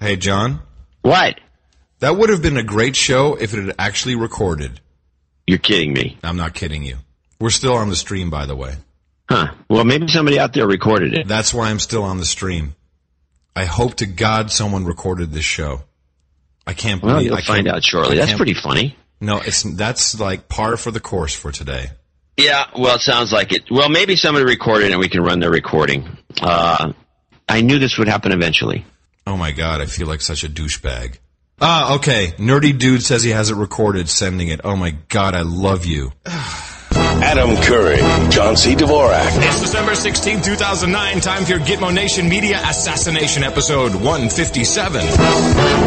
Hey, John. What? That would have been a great show if it had actually recorded. You're kidding me. I'm not kidding you. We're still on the stream, by the way. Huh. Well, maybe somebody out there recorded it. That's why I'm still on the stream. I hope to God someone recorded this show. I can't Well, believe. you'll I find out shortly. That's pretty funny. No, it's that's like par for the course for today. Yeah, well, it sounds like it. Well, maybe somebody recorded it and we can run their recording. Uh, I knew this would happen eventually. Oh my God, I feel like such a douchebag. Ah, okay. Nerdy dude says he has it recorded, sending it. Oh my God, I love you. Adam Curry, John C. Dvorak. It's December 16, 2009. Time for your Gitmo Nation Media Assassination episode 157.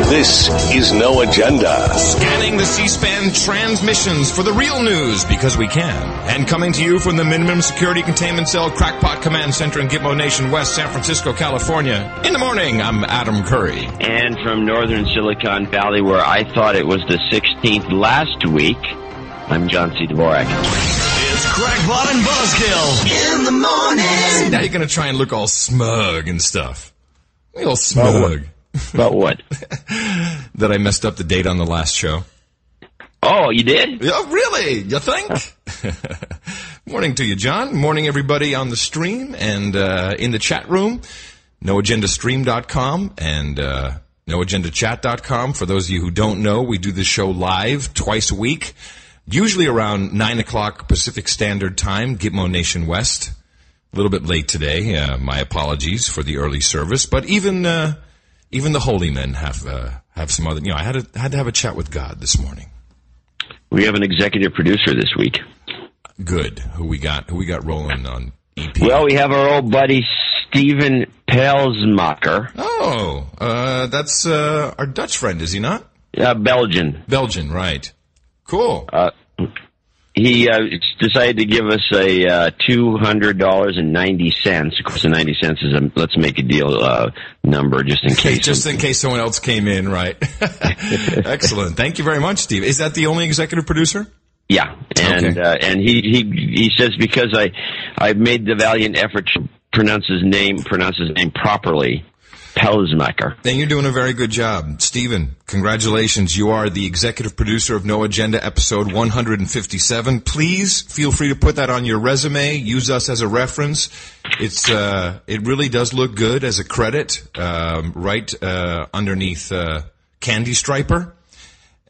This is No Agenda. Scanning the C-SPAN transmissions for the real news because we can. And coming to you from the Minimum Security Containment Cell Crackpot Command Center in Gitmo Nation West, San Francisco, California. In the morning, I'm Adam Curry. And from northern Silicon Valley, where I thought it was the 16th last week, I'm John C. Dvorak. It's Crackpot and Buzzkill. In the morning. Now you're going to try and look all smug and stuff. Real smug. About what? That I messed up the date on the last show. Oh, you did? Oh, really? You think? Morning to you, John. Morning, everybody on the stream and uh, in the chat room. NoAgendaStream.com and uh, NoAgendaChat.com. For those of you who don't know, we do this show live twice a week, usually around 9 o'clock Pacific Standard Time, Gitmo Nation West. A little bit late today. Uh, my apologies for the early service, but even uh, even the holy men have uh, have some other. You know, I had to, had to have a chat with God this morning. We have an executive producer this week. Good. Who we got? Who we got rolling on EP? Well, we have our old buddy Steven Pelsmacher, oh, uh, that's uh, our Dutch friend, is he not? uh, Belgian. Belgian, right? Cool. Uh, he uh, decided to give us a uh, two hundred dollars and ninety cents. Of course, the ninety cents is a let's make a deal uh, number just in case. just in case someone else came in, right? Excellent. Thank you very much, Steve. Is that the only executive producer? yeah, and Okay. uh, and he he he says because I I made the valiant effort to pronounce his name pronounce his name properly, Then you're doing a very good job. Stephen, congratulations. You are the executive producer of No Agenda episode 157. Please feel free to put that on your resume. Use us as a reference. It's, uh, it really does look good as a credit, um, right, uh, underneath, uh, Candy Striper.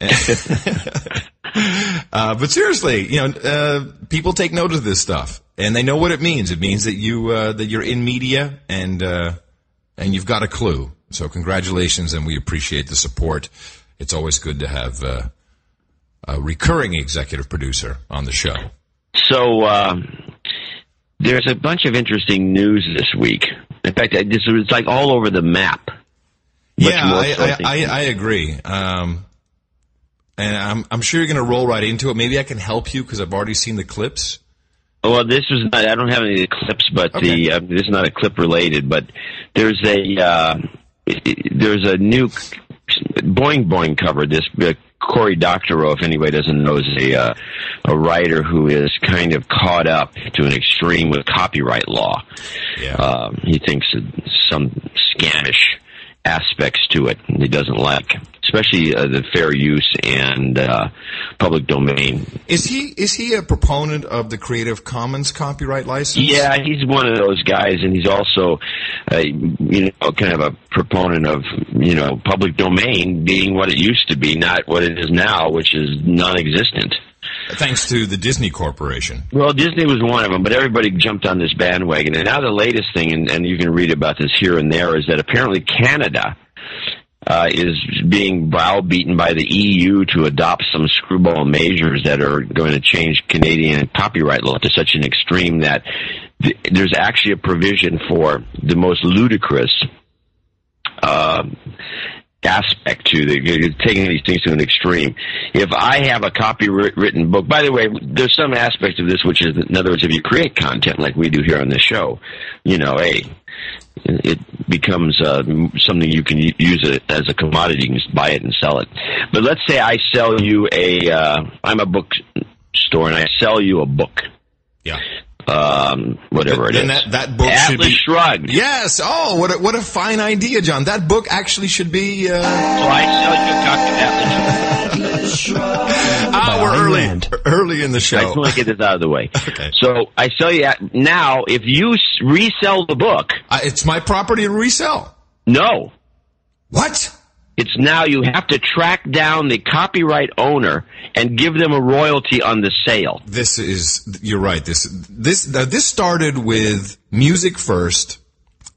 uh, but seriously, you know, uh, people take note of this stuff and they know what it means. It means that you, uh, that you're in media and, uh, and you've got a clue. So congratulations, and we appreciate the support. It's always good to have uh, a recurring executive producer on the show. So um, there's a bunch of interesting news this week. In fact, this it's like all over the map. Much yeah, I, so, I I. I, I agree. Um, and I'm, I'm sure you're going to roll right into it. Maybe I can help you because I've already seen the clips. Well, this was not. I don't have any clips, but the uh, this is not a clip related. But there's a uh, there's a new Boing Boing cover. This uh, Cory Doctorow, if anybody doesn't know, is a uh, a writer who is kind of caught up to an extreme with copyright law. Yeah. Um, he thinks some scamish aspects to it he doesn't like, especially uh, the fair use and uh, public domain Is he is he a proponent of the Creative Commons copyright license? Yeah, he's one of those guys, and he's also, uh, you know, kind of a proponent of, you know, public domain being what it used to be, not what it is now, which is non-existent. Thanks to the Disney Corporation. Well, Disney was one of them, but everybody jumped on this bandwagon. And now the latest thing, and, and you can read about this here and there, is that apparently Canada uh, is being browbeaten by the EU to adopt some screwball measures that are going to change Canadian copyright law to such an extreme that th- there's actually a provision for the most ludicrous uh, aspect to the you're taking these things to an extreme. If I have a copywritten book, by the way, there's some aspect of this which is, in other words, if you create content like we do here on the show, you know, hey, it becomes uh, something you can use it as a commodity. You can buy it and sell it. But let's say I sell you a, uh, I'm a book store and I sell you a book. Yeah. Um, whatever then it is. that that book Atlas should be Shrugged. Yes. Oh, what a, what a fine idea, John. That book actually should be. Uh, So I sell you a copy of Atlas ah, we're early, Rand. early in the show. I show. just want to get this out of the way. Okay. So I sell you at- now. If you resell the book, Uh, it's my property to resell. no, What? It's now you have to track down the copyright owner and give them a royalty on the sale. This is. You're right. This this this started with music first,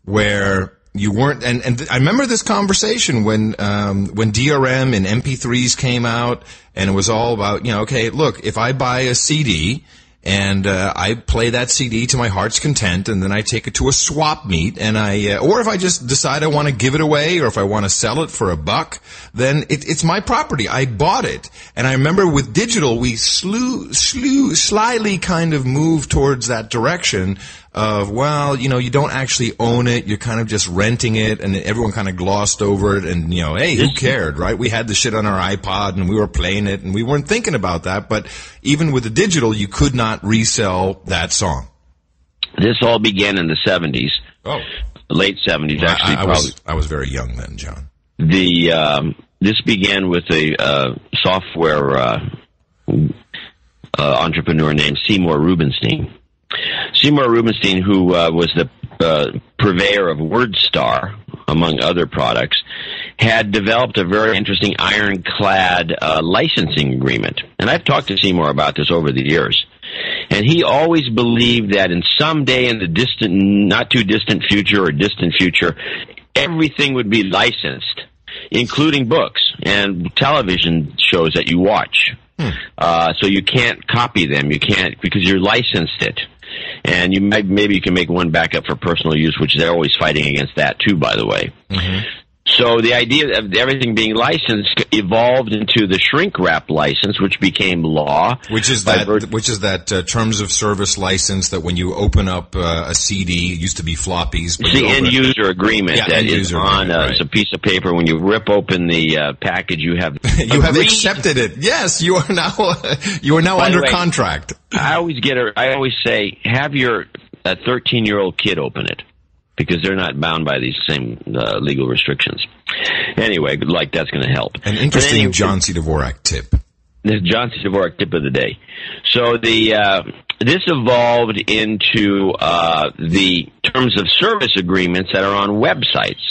where you weren't. And and I remember this conversation when um, when DRM and MP3s came out, and it was all about you know. Okay, look, if I buy a CD. And uh, I play that CD to my heart's content, and then I take it to a swap meet, and I, uh, or if I just decide I want to give it away, or if I want to sell it for a buck, then it, it's my property. I bought it, and I remember with digital, we slew, slew, slyly kind of moved towards that direction of well, you know, you don't actually own it, you're kind of just renting it, and everyone kind of glossed over it, and you know, hey, who cared, right? We had the shit on our iPod, and we were playing it, and we weren't thinking about that, but even with the digital, you could not resell that song. This all began in the 70s, Oh, late 70s actually. I, I probably was I was very young then, John. the um, this began with a uh, software uh, uh, entrepreneur named Seymour Rubenstein. Seymour Rubenstein, who uh, was the uh, purveyor of WordStar, among other products, had developed a very interesting ironclad uh, licensing agreement. And I've talked to Seymour about this over the years. And he always believed that in some day in the distant, not too distant future or distant future, everything would be licensed, including books and television shows that you watch. Uh, so you can't copy them. You can't because you're licensed it, and you might maybe you can make one backup for personal use, which they're always fighting against that too, by the way. Mm-hmm. So the idea of everything being licensed evolved into the shrink wrap license, which became law. Which is that? vir- Which is that uh, terms of service license that when you open up uh, a CD, it used to be floppies. But It's the end user agreement Yeah, that is on agreement, uh, right. it's a piece of paper. When you rip open the uh, package, you have You have accepted it. Yes, you are now you are now By under way- contract. I always get a, I always say, have your a 13 year old kid open it because they're not bound by these same uh, legal restrictions. Anyway, like that's going to help. An interesting anyway, John C. Dvorak tip. This John C. Dvorak tip of the day. So the uh, this evolved into uh, the terms of service agreements that are on websites,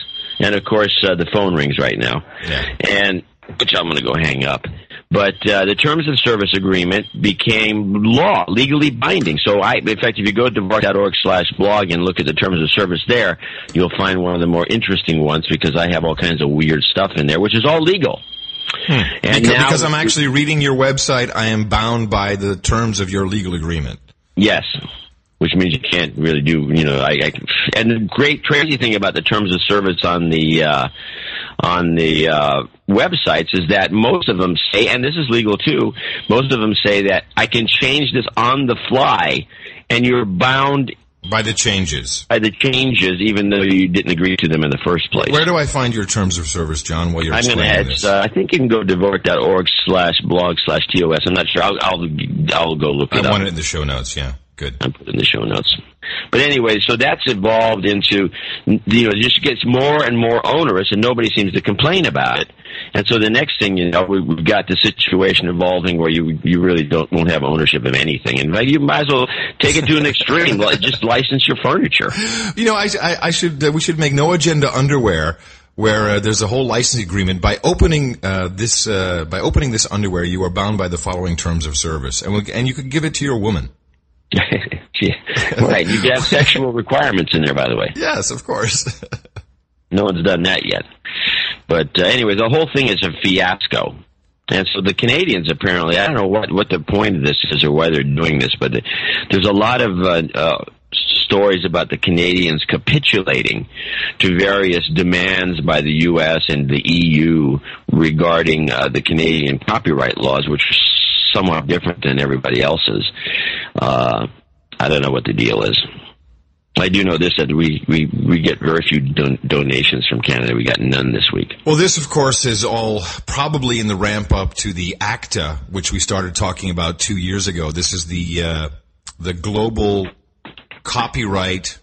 and of course uh, the phone rings right now, Yeah. and which I'm going to go hang up. But uh, the terms of service agreement became law, legally binding. So I, in fact, if you go to dvorak.org slash blog and look at the terms of service there, you'll find one of the more interesting ones because I have all kinds of weird stuff in there, which is all legal. And Hmm. Because, now- because I'm actually reading your website, I am bound by the terms of your legal agreement. Yes, which means you can't really do, you know, I, I and the great crazy thing about the terms of service on the uh, on the uh, websites is that most of them say, and this is legal too. Most of them say that I can change this on the fly, and you're bound By the changes. by the changes, even though you didn't agree to them in the first place. Where do I find your terms of service, John, while you're I'm explaining add. this? Uh, I think you can go to Dvorak.org slash blog slash tos. I'm not sure. I'll I'll, I'll go look I it up. want it in the show notes, yeah. Good. I put it in the show notes. But anyway, so that's evolved into, you know, it just gets more and more onerous and nobody seems to complain about it. And so the next thing, you know, we- we've got the situation evolving where you, you really don't, won't have ownership of anything. And you might as well take it to an extreme. Just license your furniture. You know, I, I, I should uh, we should make no agenda underwear where uh, there's a whole licensing agreement. By opening uh, this uh, by opening this underwear, you are bound by the following terms of service, and we, and you could give it to your woman. Yeah. right. You have sexual requirements in there, by the way. Yes, of course. No one's done that yet. But uh, anyway, the whole thing is a fiasco. And so the Canadians apparently, I don't know what, what the point of this is or why they're doing this, but the, there's a lot of uh, uh, stories about the Canadians capitulating to various demands by the U.S. and the EU regarding uh, the Canadian copyright laws, which are somewhat different than everybody else's. Uh, I don't know what the deal is. I do know this that we we, we get very few don- donations from Canada. We got none this week. well, this, of course, is all probably in the ramp up to the ACTA, which we started talking about two years ago. This is the uh, the global copyright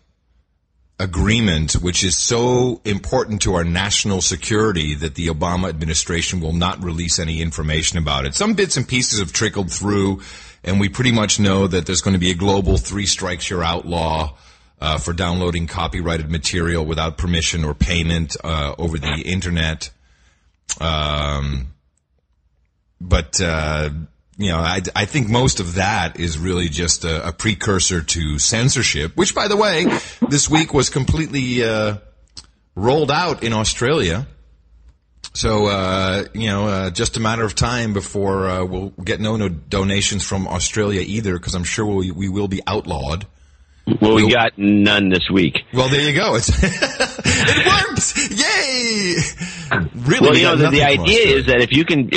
agreement, which is so important to our national security that the Obama administration will not release any information about it. Some bits and pieces have trickled through, and we pretty much know that there's going to be a global three strikes you're out law. Uh, for downloading copyrighted material without permission or payment uh, over the internet. Um, but uh, you know, I, I think most of that is really just a, a, precursor to censorship, which, by the way, this week was completely uh, rolled out in Australia. So, uh, you know, uh, just a matter of time before uh, we'll get no, no donations from Australia either, because I'm sure we'll, we will be outlawed. Well, we got none this week. Well, there you go. It's it works. Yay! Really, well, you know, the, the idea is that if you can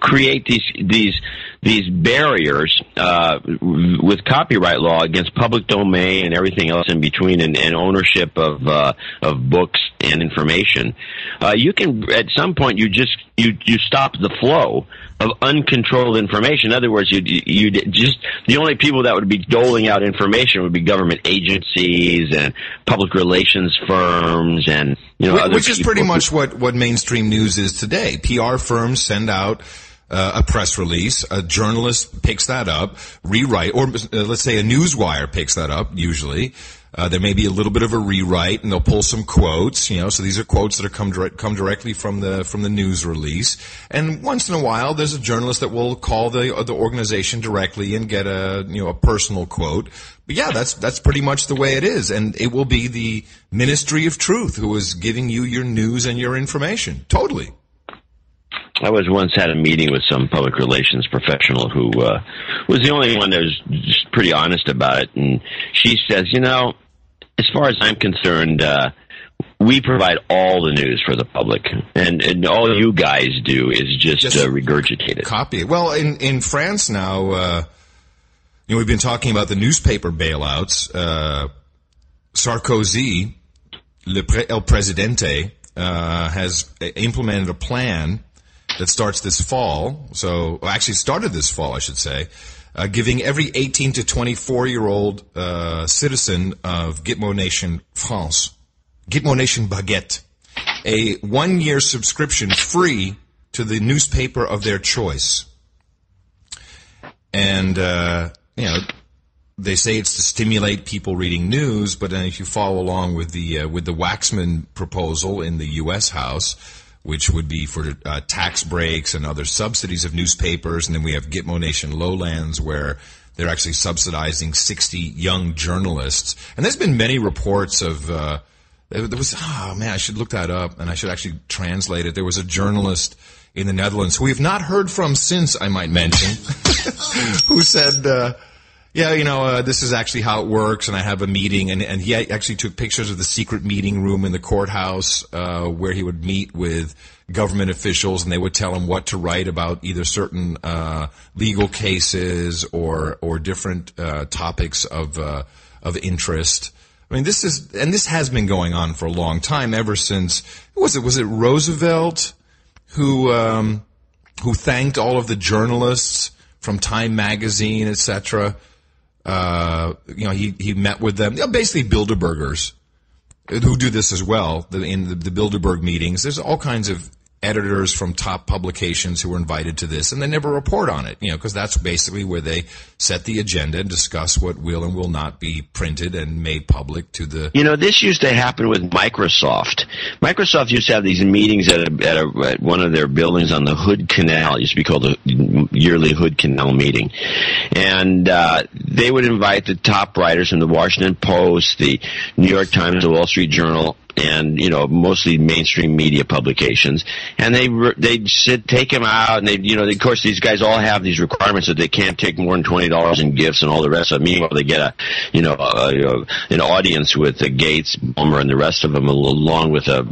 create these these these barriers uh, with copyright law against public domain and everything else in between, and, and ownership of uh, of books and information, uh, you can at some point you just you you stop the flow of uncontrolled information. In other words, you you just the only people that would be doling out information would be government agencies and public relations firms and you know which, which is pretty much what what mainstream news is today. PR firms send out uh, a press release. A journalist picks that up, rewrite, or uh, let's say a newswire picks that up. Usually, uh, there may be a little bit of a rewrite, and they'll pull some quotes. You know, so these are quotes that are come direct, come directly from the from the news release. And once in a while, there's a journalist that will call the uh, the organization directly and get a you know a personal quote. But yeah, that's that's pretty much the way it is, and it will be the Ministry of Truth who is giving you your news and your information. Totally. I was once had a meeting with some public relations professional who uh, was the only one that was just pretty honest about it, and she says, you know, as far as I'm concerned, uh, we provide all the news for the public, and, and all you guys do is just, just uh, regurgitate it. Copy it. Well, in in France now, uh, you know, we've been talking about the newspaper bailouts. Uh, Sarkozy, Le Pre- El Presidente, uh, has implemented a plan that starts this fall. So, well, actually started this fall, I should say. Uh, giving every 18 to 24 year old uh, citizen of Gitmo Nation France, Gitmo Nation Baguette, a one year subscription free to the newspaper of their choice. And, uh, you know, they say it's to stimulate people reading news, but if you follow along with the uh, with the Waxman proposal in the U.S. House, which would be for uh, tax breaks and other subsidies of newspapers. And then we have Gitmo Nation Lowlands, where they're actually subsidizing 60 young journalists. And there's been many reports of, uh, there was, oh man, I should look that up and I should actually translate it. There was a journalist in the Netherlands who we've not heard from since, I might mention, who said, uh, yeah, you know, uh, this is actually how it works, and I have a meeting, and, and he actually took pictures of the secret meeting room in the courthouse uh, where he would meet with government officials, and they would tell him what to write about either certain uh, legal cases or or different uh, topics of uh, of interest. I mean, this is and this has been going on for a long time, ever since was it was it Roosevelt who um, who thanked all of the journalists from Time Magazine, etc uh, you know, he, he met with them, you know, basically Bilderbergers who do this as well in the, the Bilderberg meetings. There's all kinds of editors from top publications who were invited to this, and they never report on it, you know, because that's basically where they set the agenda and discuss what will and will not be printed and made public to the. You know, this used to happen with Microsoft. Microsoft used to have these meetings at, a, at, a, at one of their buildings on the Hood Canal. It used to be called the yearly Hood Canal meeting, and uh, they would invite the top writers from the Washington Post, the New York Times, the Wall Street Journal, and you know mostly mainstream media publications, and they they sit take him out, and they you know of course these guys all have these requirements that they can't take more than twenty dollars in gifts and all the rest of it. Meanwhile, they get a you know a, a, an audience with the Gates, Ballmer, and the rest of them, along with a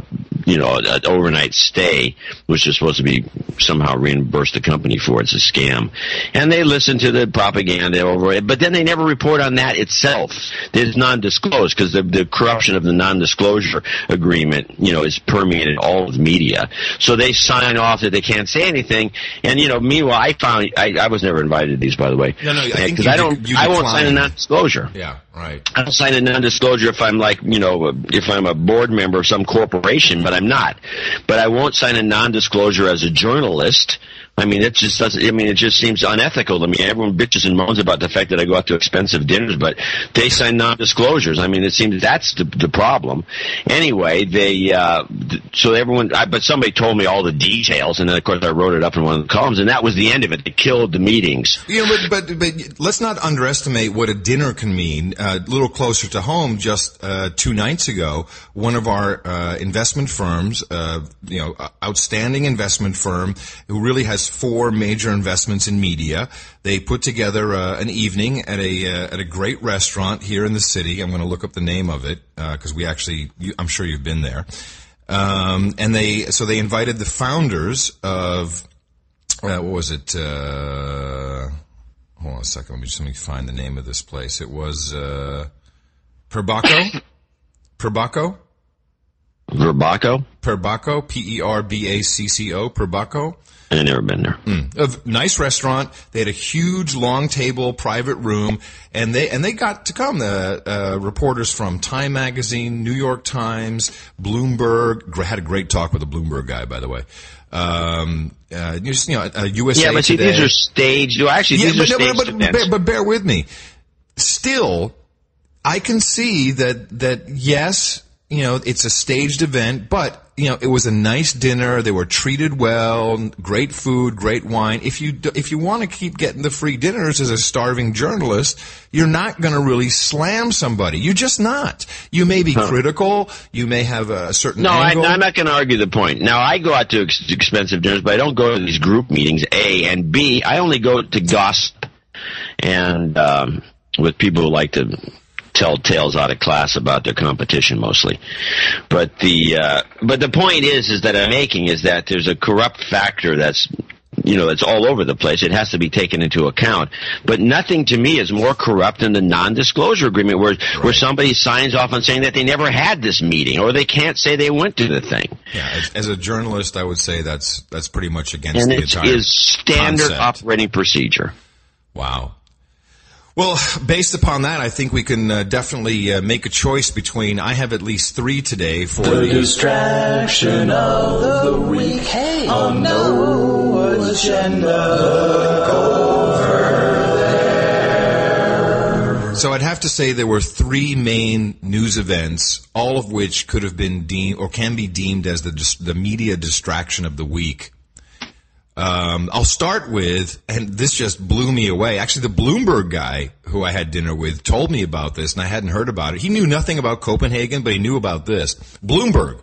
you know an overnight stay, which is supposed to be somehow reimbursed the company for. It's a scam, and they listen to the propaganda over it, but then they never report on that itself. It's non-disclosed because the, the corruption of the non-disclosure agreement, you know, is permeated all of the media. So they sign off that they can't say anything. And you know, meanwhile, I found I, I was never invited to these, by the way. No, no, because I, I, don't, I won't sign a non-disclosure. Yeah. Right. I don't sign a non-disclosure if I'm like, you know, if I'm a board member of some corporation, but I'm not. But I won't sign a non-disclosure as a journalist. I mean, it just doesn't. I mean, it just seems unethical to me. Everyone bitches and moans about the fact that I go out to expensive dinners, but they sign non-disclosures. I mean, it seems that's the, the problem. Anyway, they uh, so everyone. I, but somebody told me all the details, and then of course I wrote it up in one of the columns, and that was the end of it. They killed the meetings. Know, but, but, but let's not underestimate what a dinner can mean. Uh, a little closer to home, just uh, two nights ago, one of our uh, investment firms, uh, you know, outstanding investment firm who really has four major investments in media. They put together uh, an evening at a uh, at a great restaurant here in the city. I'm going to look up the name of it because we actually, you, I'm sure you've been there. Um, and they so they invited the founders of what was it? hold on a second. Let me just let me find the name of this place. It was uh, Perbacco. Perbacco. Verbaco. Perbacco. P e r b a c c o. Perbacco. I've never been there. Mm. A nice restaurant. They had a huge, long table, private room, and they and they got to come. The uh, reporters from Time Magazine, New York Times, Bloomberg had a great talk with a Bloomberg guy, by the way. Um, uh, just, you know, uh, USA Yeah, but see, Today. these are staged. Well, actually, Yeah, these but, are no, staged but, but, but bear with me. Still, I can see that that yes, you know, it's a staged event, but you know, it was a nice dinner. They were treated well, great food, great wine. If you do- if you want to keep getting the free dinners as a starving journalist, you're not going to really slam somebody. You're just not. You may be critical. You may have a certain No, I, angle. I'm not going to argue the point. Now, I go out to ex- expensive dinners, but I don't go to these group meetings. A and B, I only go to gossip and um, with people who like to tell tales out of class about their competition, mostly. But the uh, but the point is, is that I'm making is that there's a corrupt factor that's you know, that's all over the place. It has to be taken into account. But nothing to me is more corrupt than the non-disclosure agreement where, where somebody signs off on saying that they never had this meeting or they can't say they went to the thing. Yeah, as, as a journalist, I would say that's that's pretty much against And the it entire is standard concept. operating procedure. Wow. Well, based upon that, I think we can uh, definitely uh, make a choice between. I have at least three today for The the. distraction of the week on no agenda. So I'd have to say there were three main news events, all of which could have been deemed or can be deemed as the the media distraction of the week. Um, I'll start with, and this just blew me away. Actually, the Bloomberg guy who I had dinner with told me about this, and I hadn't heard about it. He knew nothing about Copenhagen, but he knew about this. Bloomberg,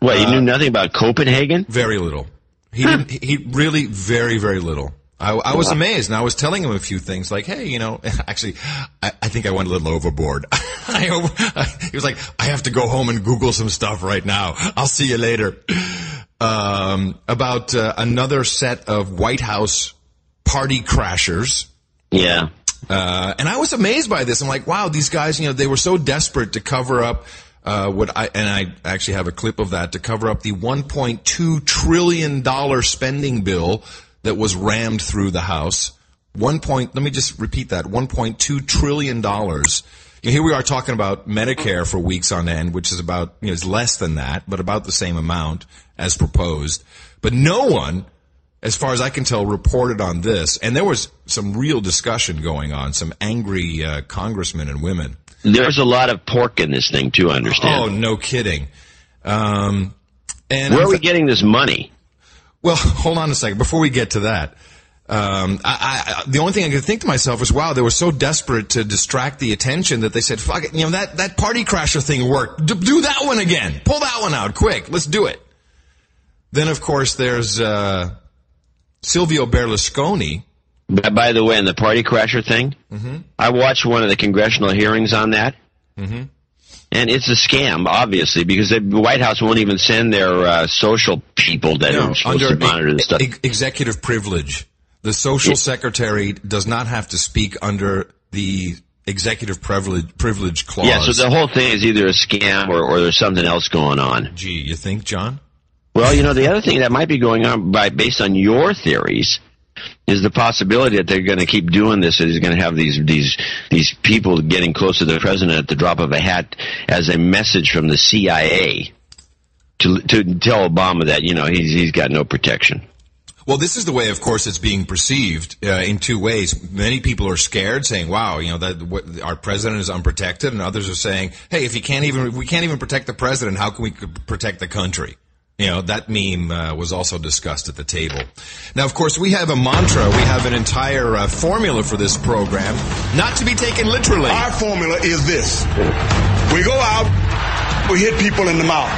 What, Uh, you knew nothing about Copenhagen? very little. He didn't. He really very very little. I, I was amazed, and I was telling him a few things like, "Hey, you know, actually, I, I think I went a little overboard." I, he was like, "I have to go home and Google some stuff right now. I'll see you later." Um, about uh, another set of White House party crashers. Yeah. Uh, and I was amazed by this. I'm like, wow, these guys, you know, they were so desperate to cover up uh, what I and I actually have a clip of that to cover up the 1.2 trillion dollar spending bill that was rammed through the House. One point. Let me just repeat that: 1.2 trillion dollars. Here we are talking about Medicare for weeks on end, which is about you know is less than that, but about the same amount as proposed. But no one as far as I can tell, reported on this, and there was some real discussion going on. Some angry uh, congressmen and women. There's a lot of pork in this thing too, I understand. Oh, no kidding. Um, and Where are we getting this money? Well, hold on a second. Before we get to that, um, I, I, the only thing I could think to myself was, wow, they were so desperate to distract the attention that they said, fuck it, you know, that, that party crasher thing worked. D- do that one again. Pull that one out quick. Let's do it. Then, of course, there's, uh, Silvio Berlusconi. By, by the way, in the party crasher thing, Mm-hmm. I watched one of the congressional hearings on that. Mm-hmm. And it's a scam, obviously, because the White House won't even send their uh, social people that No, are supposed to monitor this stuff. executive privilege. The social secretary does not have to speak under the executive privilege, privilege clause. yeah, so the whole thing is either a scam or, or there's something else going on. Gee, you think, John? Well, you know, the other thing that might be going on by based on your theories is the possibility that they're going to keep doing this. That he's going to have these these these people getting close to the president at the drop of a hat as a message from the CIA to to tell Obama that you know he's he's got no protection. Well, this is the way, of course, it's being perceived uh, in two ways. Many people are scared, saying, "Wow, you know that what, our president is unprotected," and others are saying, "Hey, if he can't even, we can't even protect the president, how can we protect the country?" You know, that meme uh, was also discussed at the table. Now, of course, we have a mantra. We have an entire uh, formula for this program, not to be taken literally. Our formula is this. We go out, we hit people in the mouth.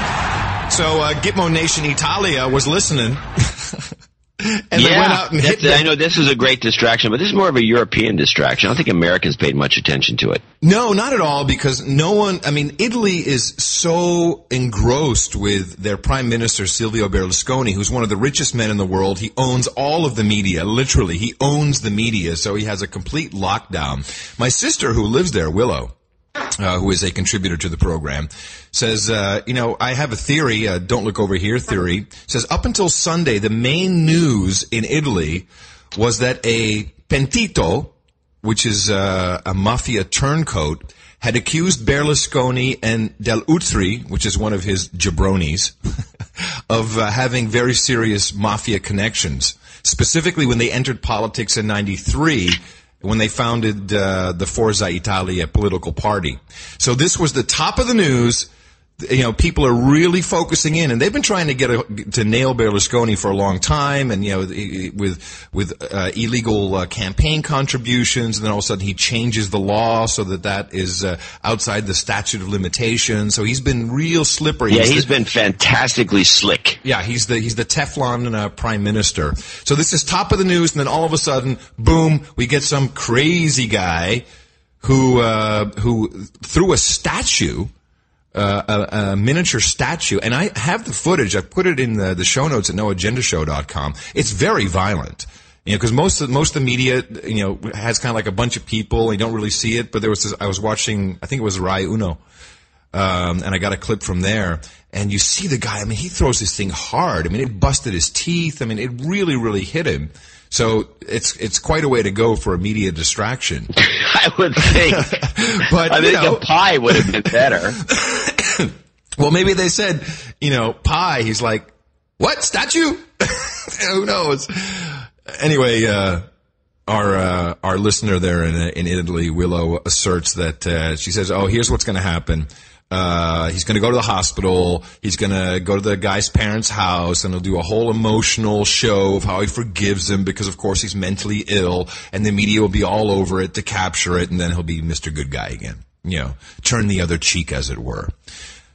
So, uh, Gitmo Nation Italia was listening. and yeah, they went out and hit I know this is a great distraction, but this is more of a European distraction. I don't think Americans paid much attention to it. No, not at all, because no one, I mean, Italy is so engrossed with their Prime Minister Silvio Berlusconi, who's one of the richest men in the world. He owns all of the media, literally. He owns the media, so he has a complete lockdown. My sister, who lives there, Willow, uh, who is a contributor to the program, says, uh, you know, I have a theory, uh, don't look over here theory, says up until Sunday, the main news in Italy was that a pentito, which is uh, a mafia turncoat, had accused Berlusconi and Dell'Utri, which is one of his jabronis, of uh, having very serious mafia connections. Specifically, when they entered politics in 93, when they founded uh, the Forza Italia political party. So this was the top of the news you know, people are really focusing in, and they've been trying to get a, to nail Berlusconi for a long time, and you know, with with uh, illegal uh, campaign contributions, and then all of a sudden he changes the law so that that is uh, outside the statute of limitations. So he's been real slippery. Yeah, he's, he's the, been fantastically slick. Yeah, he's the he's the Teflon uh, prime minister. So this is top of the news, and then all of a sudden, boom, we get some crazy guy who uh, who threw a statue uh, a, a, miniature statue, and I have the footage. I put it in the, the show notes at noagendashow.com. It's very violent. You know, because most of most of the media, you know, has kind of like a bunch of people. You don't really see it, but there was this, I was watching. I think it was Rai Uno, um, and I got a clip from there. And you see the guy. I mean, he throws this thing hard. I mean, it busted his teeth. I mean, it really, really hit him. So it's it's quite a way to go for a media distraction. I would think, but I think know, a pie would have been better. well, maybe they said, you know, pie. He's like, what statue? Who knows? Anyway, uh, our uh, our listener there in in Italy, Willow, asserts that uh, she says, "Oh, here's what's going to happen. Uh, he's going to go to the hospital. He's going to go to the guy's parents' house and he'll do a whole emotional show of how he forgives him because, of course, he's mentally ill and the media will be all over it to capture it and then he'll be Mr. Good Guy again. You know, turn the other cheek, as it were.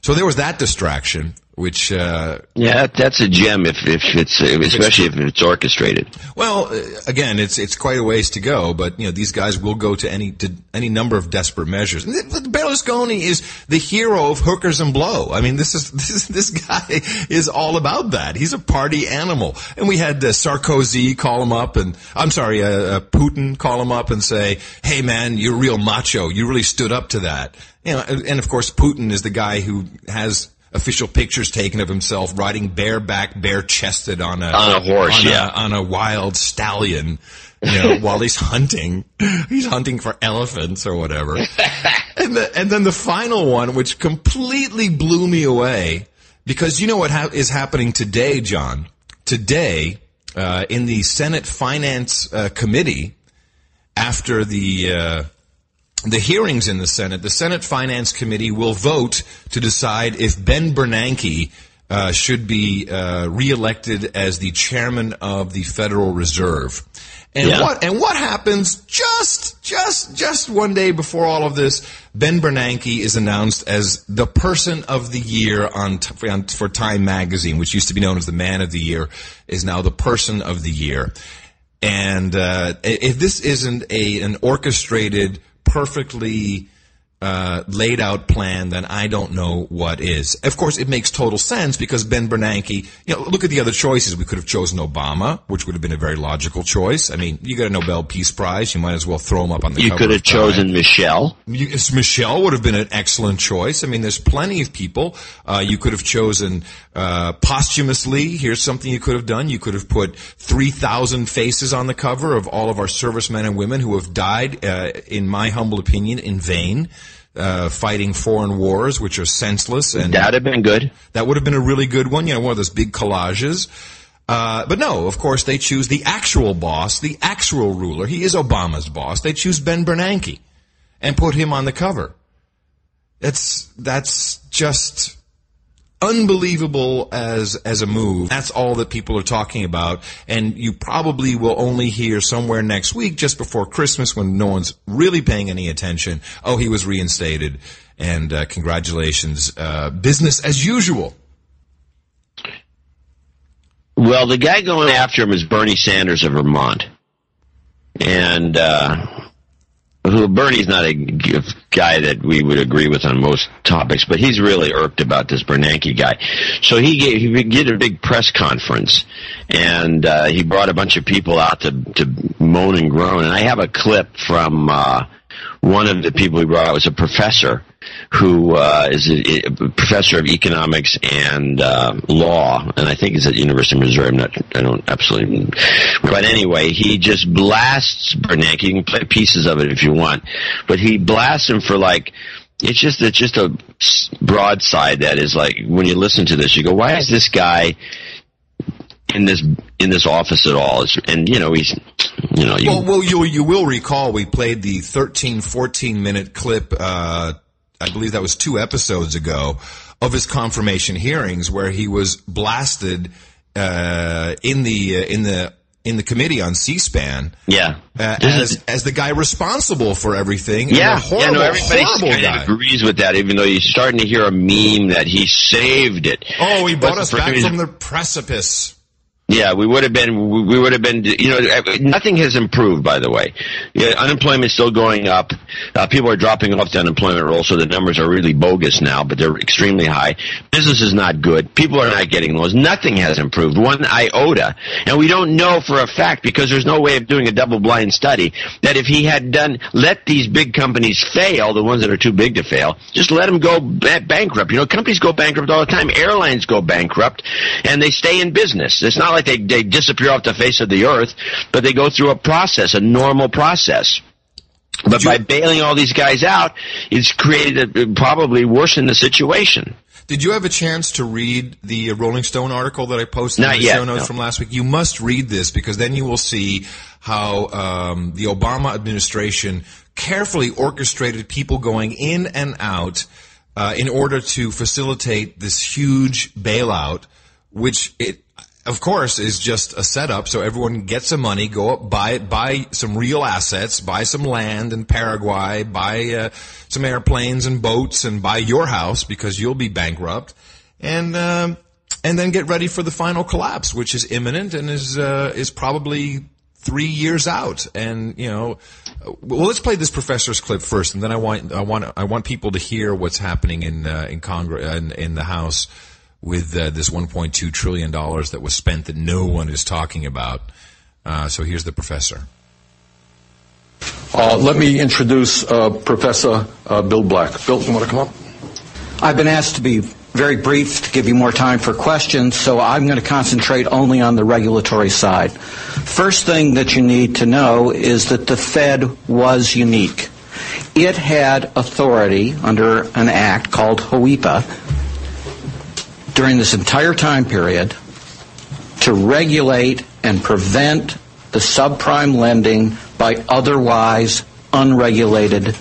So there was that distraction which uh, yeah, that's a gem if if it's especially if it's orchestrated. Well, uh, again, it's it's quite a ways to go, but you know these guys will go to any to any number of desperate measures. Berlusconi is the hero of hookers and blow. I mean, this is this this guy is all about that. He's a party animal, and we had uh, Sarkozy call him up, and I'm sorry, uh, uh, Putin call him up and say, "Hey, man, you're real macho. You really stood up to that." You know, and of course, Putin is the guy who has official pictures taken of himself riding bareback, bare chested on a on a horse, on yeah, a, on a wild stallion. You know, while he's hunting, he's hunting for elephants or whatever. and, the, and then the final one, which completely blew me away, because you know what ha- is happening today, John. Today, uh, in the Senate Finance uh, Committee, after the uh, the hearings in the Senate, the Senate Finance Committee will vote to decide if Ben Bernanke uh, should be uh, reelected as the chairman of the Federal Reserve. And yeah. what and what happens just just just one day before all of this? Ben Bernanke is announced as the person of the year on, on for Time magazine, which used to be known as the Man of the Year, is now the person of the year. And uh, if this isn't a an orchestrated perfectly uh, laid out plan, then I don't know what is. Of course, it makes total sense because Ben Bernanke, you know, look at the other choices. We could have chosen Obama, which would have been a very logical choice. I mean, you got a Nobel Peace Prize, you might as well throw him up on the You could have of Time. chosen Michelle. You, Michelle would have been an excellent choice. I mean, there's plenty of people. Uh, you could have chosen uh, posthumously. Here's something you could have done. You could have put 3,000 faces on the cover of all of our servicemen and women who have died, uh, in my humble opinion, in vain. Uh, fighting foreign wars, which are senseless, and That'd have been good. that would have been a really good one. You know, one of those big collages. Uh, but no, of course, they choose the actual boss, the actual ruler. He is Obama's boss. They choose Ben Bernanke and put him on the cover. That's that's just unbelievable as as a move. That's all that people are talking about, and you probably will only hear somewhere next week, just before Christmas, when no one's really paying any attention. Oh, he was reinstated, and uh, congratulations, uh, business as usual. Well, the guy going after him is Bernie Sanders of Vermont, and uh, Bernie's not a guy that we would agree with on most topics, but he's really irked about this Bernanke guy. So he gave, he did a big press conference, and uh, he brought a bunch of people out to to moan and groan. And I have a clip from uh, one of the people he brought out was a professor who uh, is a, a professor of economics and uh, law, and I think he's at the University of Missouri. I'm not, I don't absolutely, but anyway, he just blasts Bernanke. You can play pieces of it if you want, but he blasts him for like. It's just it's just a broadside that is like when you listen to this, you go, why is this guy in this in this office at all? And you know he's, you know, you, Well, well, you you will recall we played the 13, 14 minute clip. Uh, I believe that was two episodes ago of his confirmation hearings, where he was blasted uh, in the uh, in the in the committee on C-SPAN yeah. uh, as is- as the guy responsible for everything. Yeah, horrible, yeah, no, everybody horrible guy. agrees with that, even though you're starting to hear a meme that he saved it. Oh, he brought But us back from the precipice. Yeah, we would have been, we would have been, you know, nothing has improved, by the way. Yeah, unemployment's still going up. Uh, people are dropping off the unemployment roll, so the numbers are really bogus now, but they're extremely high. Business is not good. People are not getting loans. Nothing has improved. One iota. And we don't know for a fact, because there's no way of doing a double blind study, that if he had done, let these big companies fail, the ones that are too big to fail, just let them go ba- bankrupt. You know, companies go bankrupt all the time. Airlines go bankrupt, and they stay in business. It's not like they, they disappear off the face of the earth, but they go through a process, a normal process. But by bailing all these guys out, it's created a, probably worsened the situation. Did you have a chance to read the uh, Rolling Stone article that I posted Not in the yet, show notes no. from last week? You must read this because then you will see how um, the Obama administration carefully orchestrated people going in and out uh, in order to facilitate this huge bailout, which it. Of course, is just a setup. So everyone gets some money, go up, buy buy some real assets, buy some land in Paraguay, buy uh, some airplanes and boats, and buy your house because you'll be bankrupt, and um, and then get ready for the final collapse, which is imminent and is uh, is probably three years out. And you know, well, let's play this professor's clip first, and then I want I want I want people to hear what's happening in uh, in Congress in, in the House with uh, this 1.2 trillion dollars that was spent that no one is talking about. Uh, so here's the professor. Uh, let me introduce uh, Professor uh, Bill Black. Bill, you want to come up? I've been asked to be very brief to give you more time for questions, so I'm going to concentrate only on the regulatory side. First thing that you need to know is that the Fed was unique. It had authority under an act called HOEPA during this entire time period to regulate and prevent the subprime lending by otherwise unregulated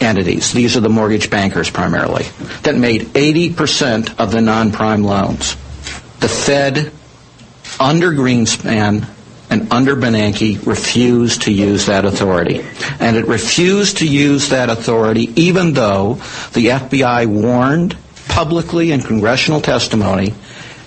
entities. These are the mortgage bankers primarily that made 80% of the non-prime loans. The Fed under Greenspan and under Bernanke refused to use that authority. And it refused to use that authority even though the FBI warned publicly in congressional testimony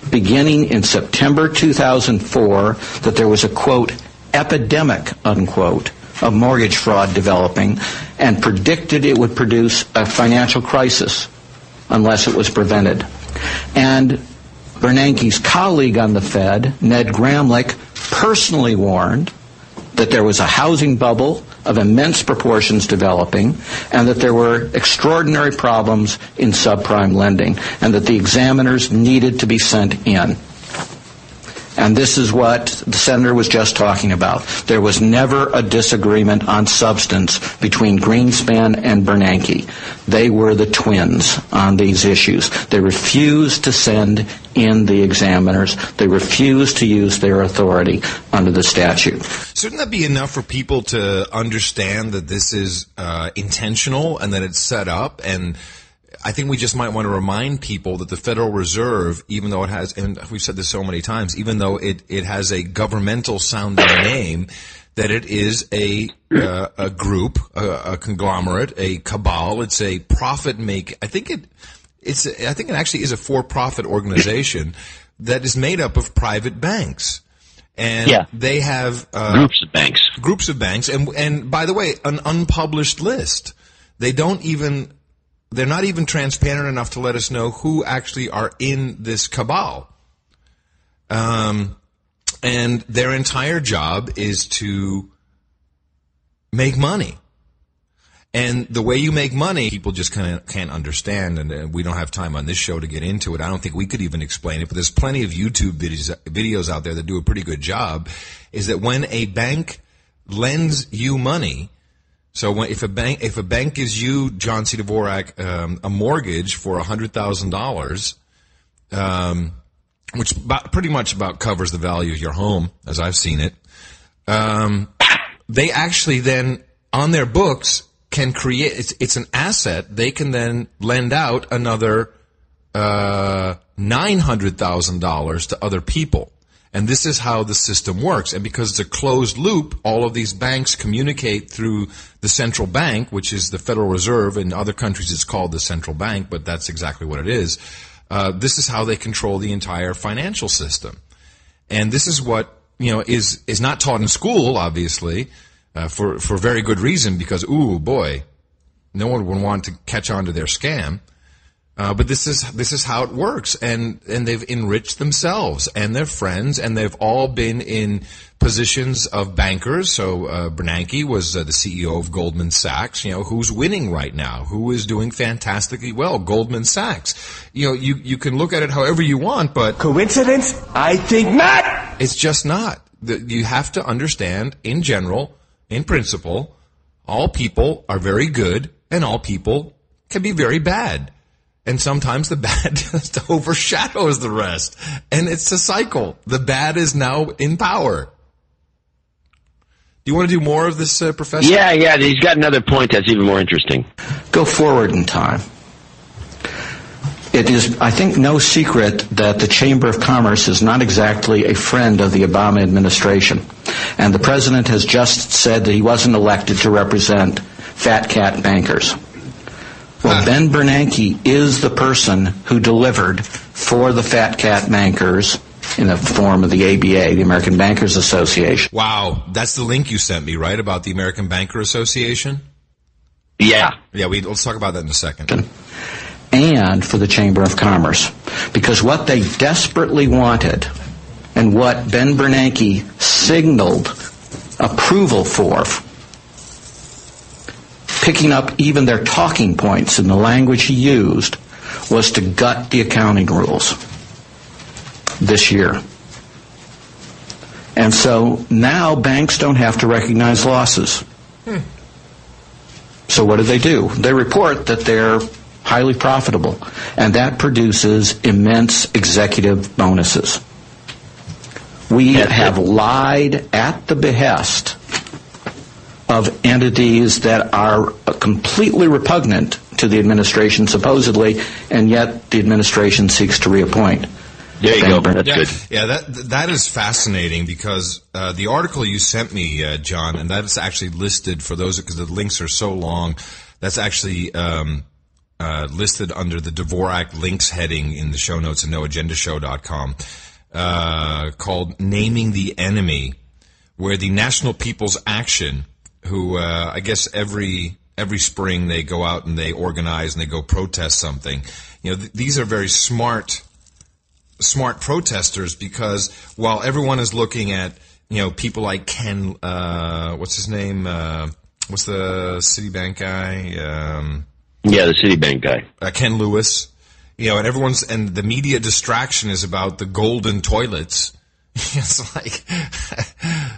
beginning in September 2004 that there was a quote epidemic unquote of mortgage fraud developing and predicted it would produce a financial crisis unless it was prevented. And Bernanke's colleague on the Fed, Ned Gramlich, personally warned that there was a housing bubble of immense proportions developing and that there were extraordinary problems in subprime lending and that the examiners needed to be sent in. And this is what the senator was just talking about. There was never a disagreement on substance between Greenspan and Bernanke. They were the twins on these issues. They refused to send in the examiners. They refused to use their authority under the statute. Shouldn't that be enough for people to understand that this is uh, intentional and that it's set up and I think we just might want to remind people that the Federal Reserve, even though it has, and we've said this so many times, even though it, it has a governmental sounding name, that it is a uh, a group, a, a, conglomerate, a cabal. It's a profit make. I think it it's I think it actually is a for profit organization that is made up of private banks. And yeah. they have uh, groups of banks. Groups of banks, and and by the way, an unpublished list. They don't even they're not even transparent enough to let us know who actually are in this cabal. Um, and their entire job is to make money. And the way you make money, people just kind of can't understand, and we don't have time on this show to get into it. I don't think we could even explain it, but there's plenty of YouTube videos, videos out there that do a pretty good job. Is that when a bank lends you money, so when, if a bank if a bank gives you John C. Dvorak um, a mortgage for hundred thousand dollars, um, which about, pretty much about covers the value of your home, as I've seen it, um, they actually then on their books can create. It's, it's an asset. They can then lend out another uh, nine hundred thousand dollars to other people. And this is how the system works. And because it's a closed loop, all of these banks communicate through the central bank, which is the Federal Reserve. In other countries, it's called the central bank, but that's exactly what it is. Uh, this is how they control the entire financial system. And this is what, you know, is, is not taught in school, obviously, uh, for, for very good reason, because, ooh, boy, no one would want to catch on to their scam. Uh, but this is this is how it works, and and they've enriched themselves and their friends, and they've all been in positions of bankers. So uh, Bernanke was uh, the CEO of Goldman Sachs. You know who's winning right now, who is doing fantastically well. Goldman Sachs. You know you you can look at it however you want, but coincidence? I think not. It's just not. You have to understand, in general, in principle, all people are very good, and all people can be very bad and sometimes the bad just overshadows the rest. And it's a cycle. The bad is now in power. Do you want to do more of this, uh, Professor? Yeah, yeah. He's got another point that's even more interesting. Go forward in time. It is, I think, no secret that the Chamber of Commerce is not exactly a friend of the Obama administration. And the president has just said that he wasn't elected to represent fat cat bankers. Well, Ben Bernanke is the person who delivered for the fat cat bankers in the form of the ABA, the American Bankers Association. Wow, that's the link you sent me, right, about the American Banker Association? Yeah. Yeah, we, let's talk about that in a second. And for the Chamber of Commerce. Because what they desperately wanted and what Ben Bernanke signaled approval for picking up even their talking points in the language he used was to gut the accounting rules this year. And so now banks don't have to recognize losses. Hmm. So what do they do? They report that they're highly profitable, and that produces immense executive bonuses. We have lied at the behest of entities that are completely repugnant to the administration, supposedly, and yet the administration seeks to reappoint. There you go. That's yeah, good. Yeah, that that is fascinating because uh, the article you sent me, uh, John, and that is actually listed for those because the links are so long. That's actually um, uh, listed under the Dvorak links heading in the show notes at noagendashow.com uh, called "Naming the Enemy," where the National People's Action who uh, I guess every every spring they go out and they organize and they go protest something. You know, th- these are very smart smart protesters because while everyone is looking at you know people like Ken, uh, what's his name? Uh, what's the Citibank guy? Um, yeah, the Citibank guy, uh, Ken Lewis. You know, and everyone's and the media distraction is about the golden toilets. it's like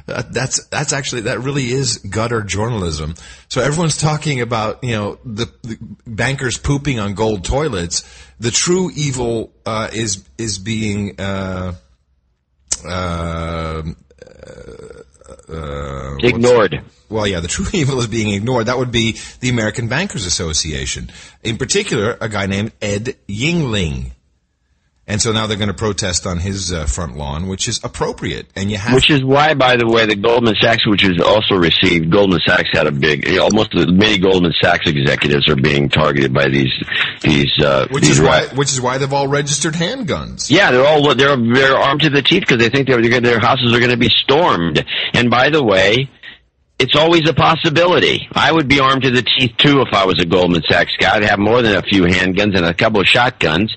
that's that's actually that really is gutter journalism. So everyone's talking about you know the, the bankers pooping on gold toilets. The true evil uh, is is being uh, uh, uh ignored. Well, yeah, the true evil is being ignored. That would be the American Bankers Association, in particular, a guy named Ed Yingling. And so now they're going to protest on his uh, front lawn, which is appropriate. And you have which is why, by the way, the Goldman Sachs, which is also received, Goldman Sachs had a big, you know, almost many Goldman Sachs executives are being targeted by these these. Uh, which these is why, which is why they've all registered handguns. Yeah, they're all they're they're armed to the teeth because they think they're, their houses are going to be stormed. And by the way, it's always a possibility. I would be armed to the teeth too if I was a Goldman Sachs guy. I'd have more than a few handguns and a couple of shotguns,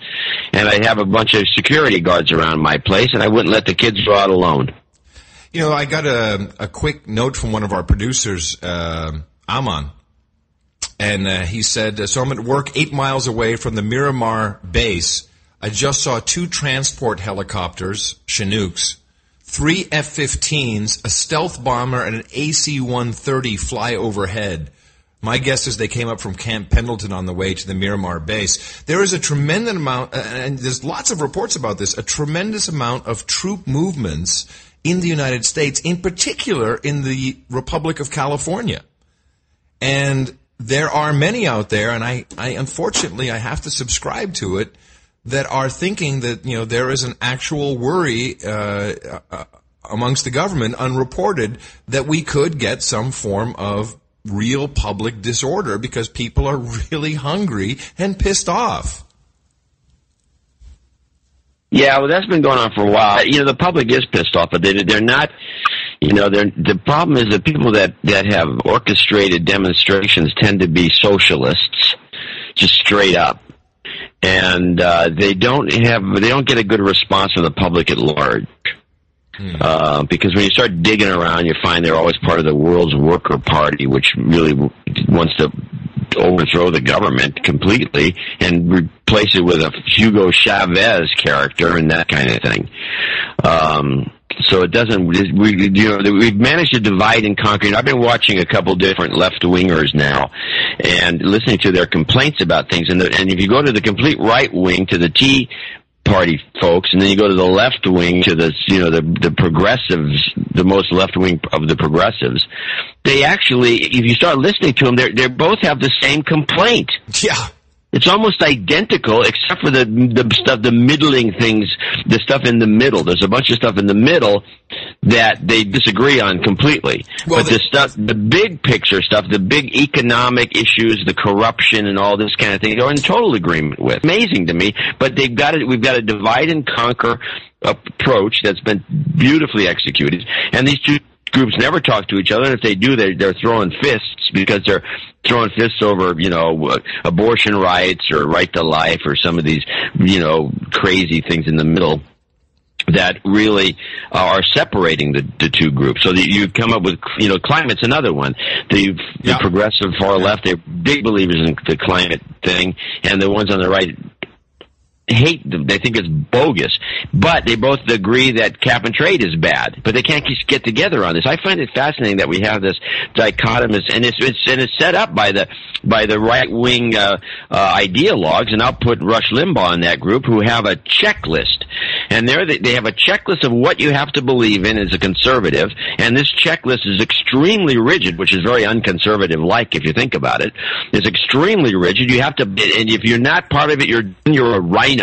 and I'd have a bunch of security guards around my place, and I wouldn't let the kids go out alone. You know, I got a, a quick note from one of our producers, uh, Amon, and uh, he said, "So I'm at work eight miles away from the Miramar base. I just saw two transport helicopters, Chinooks." Three F 15s, a stealth bomber, and an AC 130 fly overhead. My guess is they came up from Camp Pendleton on the way to the Miramar base. There is a tremendous amount, and there's lots of reports about this, a tremendous amount of troop movements in the United States, in particular in the Republic of California. And there are many out there, and I, I unfortunately I have to subscribe to it that are thinking that you know there is an actual worry uh, uh, amongst the government, unreported, that we could get some form of real public disorder because people are really hungry and pissed off. Yeah, well, that's been going on for a while. You know, the public is pissed off, but they, they're not. You know, they're, the problem is that people that that have orchestrated demonstrations tend to be socialists, just straight up and uh, they don't have they don't get a good response from the public at large. Hmm. Uh, because when you start digging around, you find they're always part of the world's worker party, which really wants to overthrow the government completely and replace it with a Hugo Chavez character and that kind of thing. Um, so it doesn't. We you know we've managed to divide and conquer. I've been watching a couple different left wingers now, and listening to their complaints about things. And the, and if you go to the complete right wing, to the Tea Party folks, and then you go to the left wing, to the you know the the progressives, the most left wing of the progressives, they actually, if you start listening to them, they they both have the same complaint. Yeah. It's almost identical, except for the the stuff, the middling things, the stuff in the middle. There's a bunch of stuff in the middle that they disagree on completely. Well, but the stuff, the big picture stuff, the big economic issues, the corruption, and all this kind of thing, they're in total agreement with. Amazing to me, but they've got it. We've got a divide and conquer approach that's been beautifully executed, and these two groups never talk to each other. And if they do, they're, they're throwing fists because they're throwing fists over, you know, abortion rights or right to life or some of these, you know, crazy things in the middle that really are separating the, the two groups. So that you come up with, you know, climate's another one. The, the yeah. progressive far left, they're big believers in the climate thing, and the ones on the right hate them. They think it's bogus. But they both agree that cap and trade is bad. But they can't get together on this. I find it fascinating that we have this dichotomous, and it's, it's and it's set up by the by the right wing uh, uh, ideologues, and I'll put Rush Limbaugh in that group, who have a checklist, and there they, they have a checklist of what you have to believe in as a conservative, and this checklist is extremely rigid, which is very unconservative like if you think about it. It's extremely rigid. You have to, and if you're not part of it, you're you're a right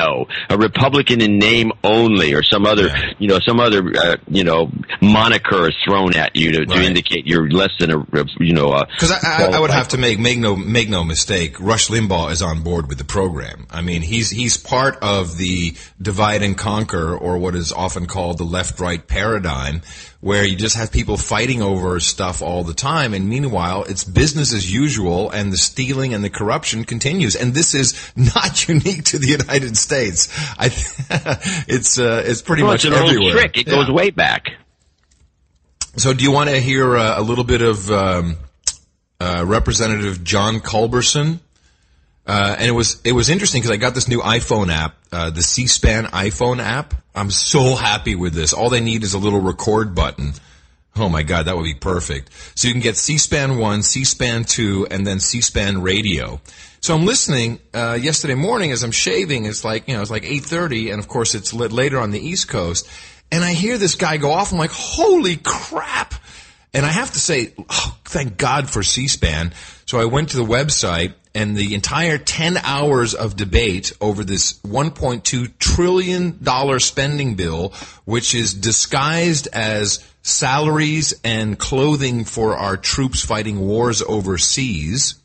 a Republican in name only, or some other, yeah. you know, some other, uh, you know, moniker is thrown at you to, right. to indicate you're less than a, you know, because I, I, I, would have to make make no make no mistake. Rush Limbaugh is on board with the program. I mean, he's he's part of the divide and conquer or what is often called the left-right paradigm, where you just have people fighting over stuff all the time, and meanwhile it's business as usual, and the stealing and the corruption continues. And this is not unique to the United States. I, it's uh, it's pretty well, much it's an everywhere. old trick. It Yeah. goes way back. So, do you want to hear uh, a little bit of um, uh, Representative John Culberson? Uh, and it was it was interesting because I got this new iPhone app, uh, the C-SPAN iPhone app. I'm so happy with this. All they need is a little record button. Oh my God, that would be perfect. So you can get C-SPAN one, C-SPAN two, and then C-SPAN radio. So I'm listening uh, yesterday morning as I'm shaving. It's like you know, it's like 8:30, and of course it's later on the East Coast. And I hear this guy go off. I'm like, holy crap! And I have to say, oh, thank God for C-SPAN. So I went to the website and the entire 10 hours of debate over this 1.2 trillion dollar spending bill, which is disguised as salaries and clothing for our troops fighting wars overseas.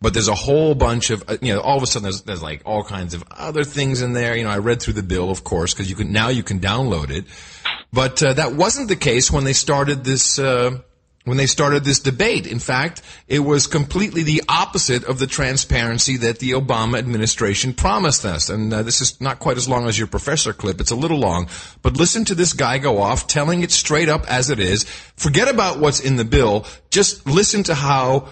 But there's a whole bunch of, uh, you know, all of a sudden there's, there's like all kinds of other things in there. You know, I read through the bill, of course, because you can, now you can download it. But uh, that wasn't the case when they started this, uh, when they started this debate. In fact, it was completely the opposite of the transparency that the Obama administration promised us. And uh, this is not quite as long as your professor clip. It's a little long. But listen to this guy go off telling it straight up as it is. Forget about what's in the bill. Just listen to how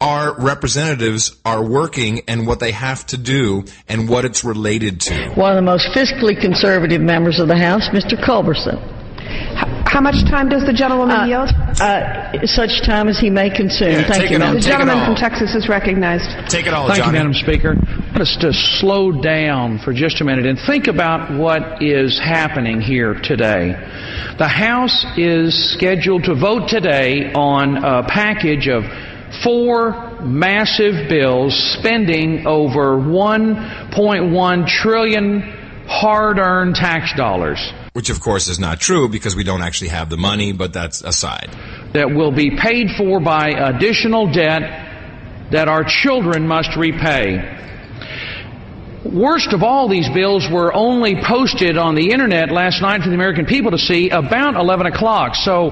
our representatives are working and what they have to do and what it's related to. One of the most fiscally conservative members of the House, Mr. Culberson. How much time does the gentlewoman yield? Uh, such time as he may consume. Yeah, Thank you, Madam all, The gentleman from Texas is recognized. Take it all, Thank Johnny. you, Madam Speaker. I want us to slow down for just a minute and think about what is happening here today. The House is scheduled to vote today on a package of four massive bills spending over 1.1 trillion hard-earned tax dollars Which, of course, is not true because we don't actually have the money, but that's aside. that will be paid for by additional debt that our children must repay. Worst of all, these bills were only posted on the internet last night for the American people to see about 11 o'clock. So,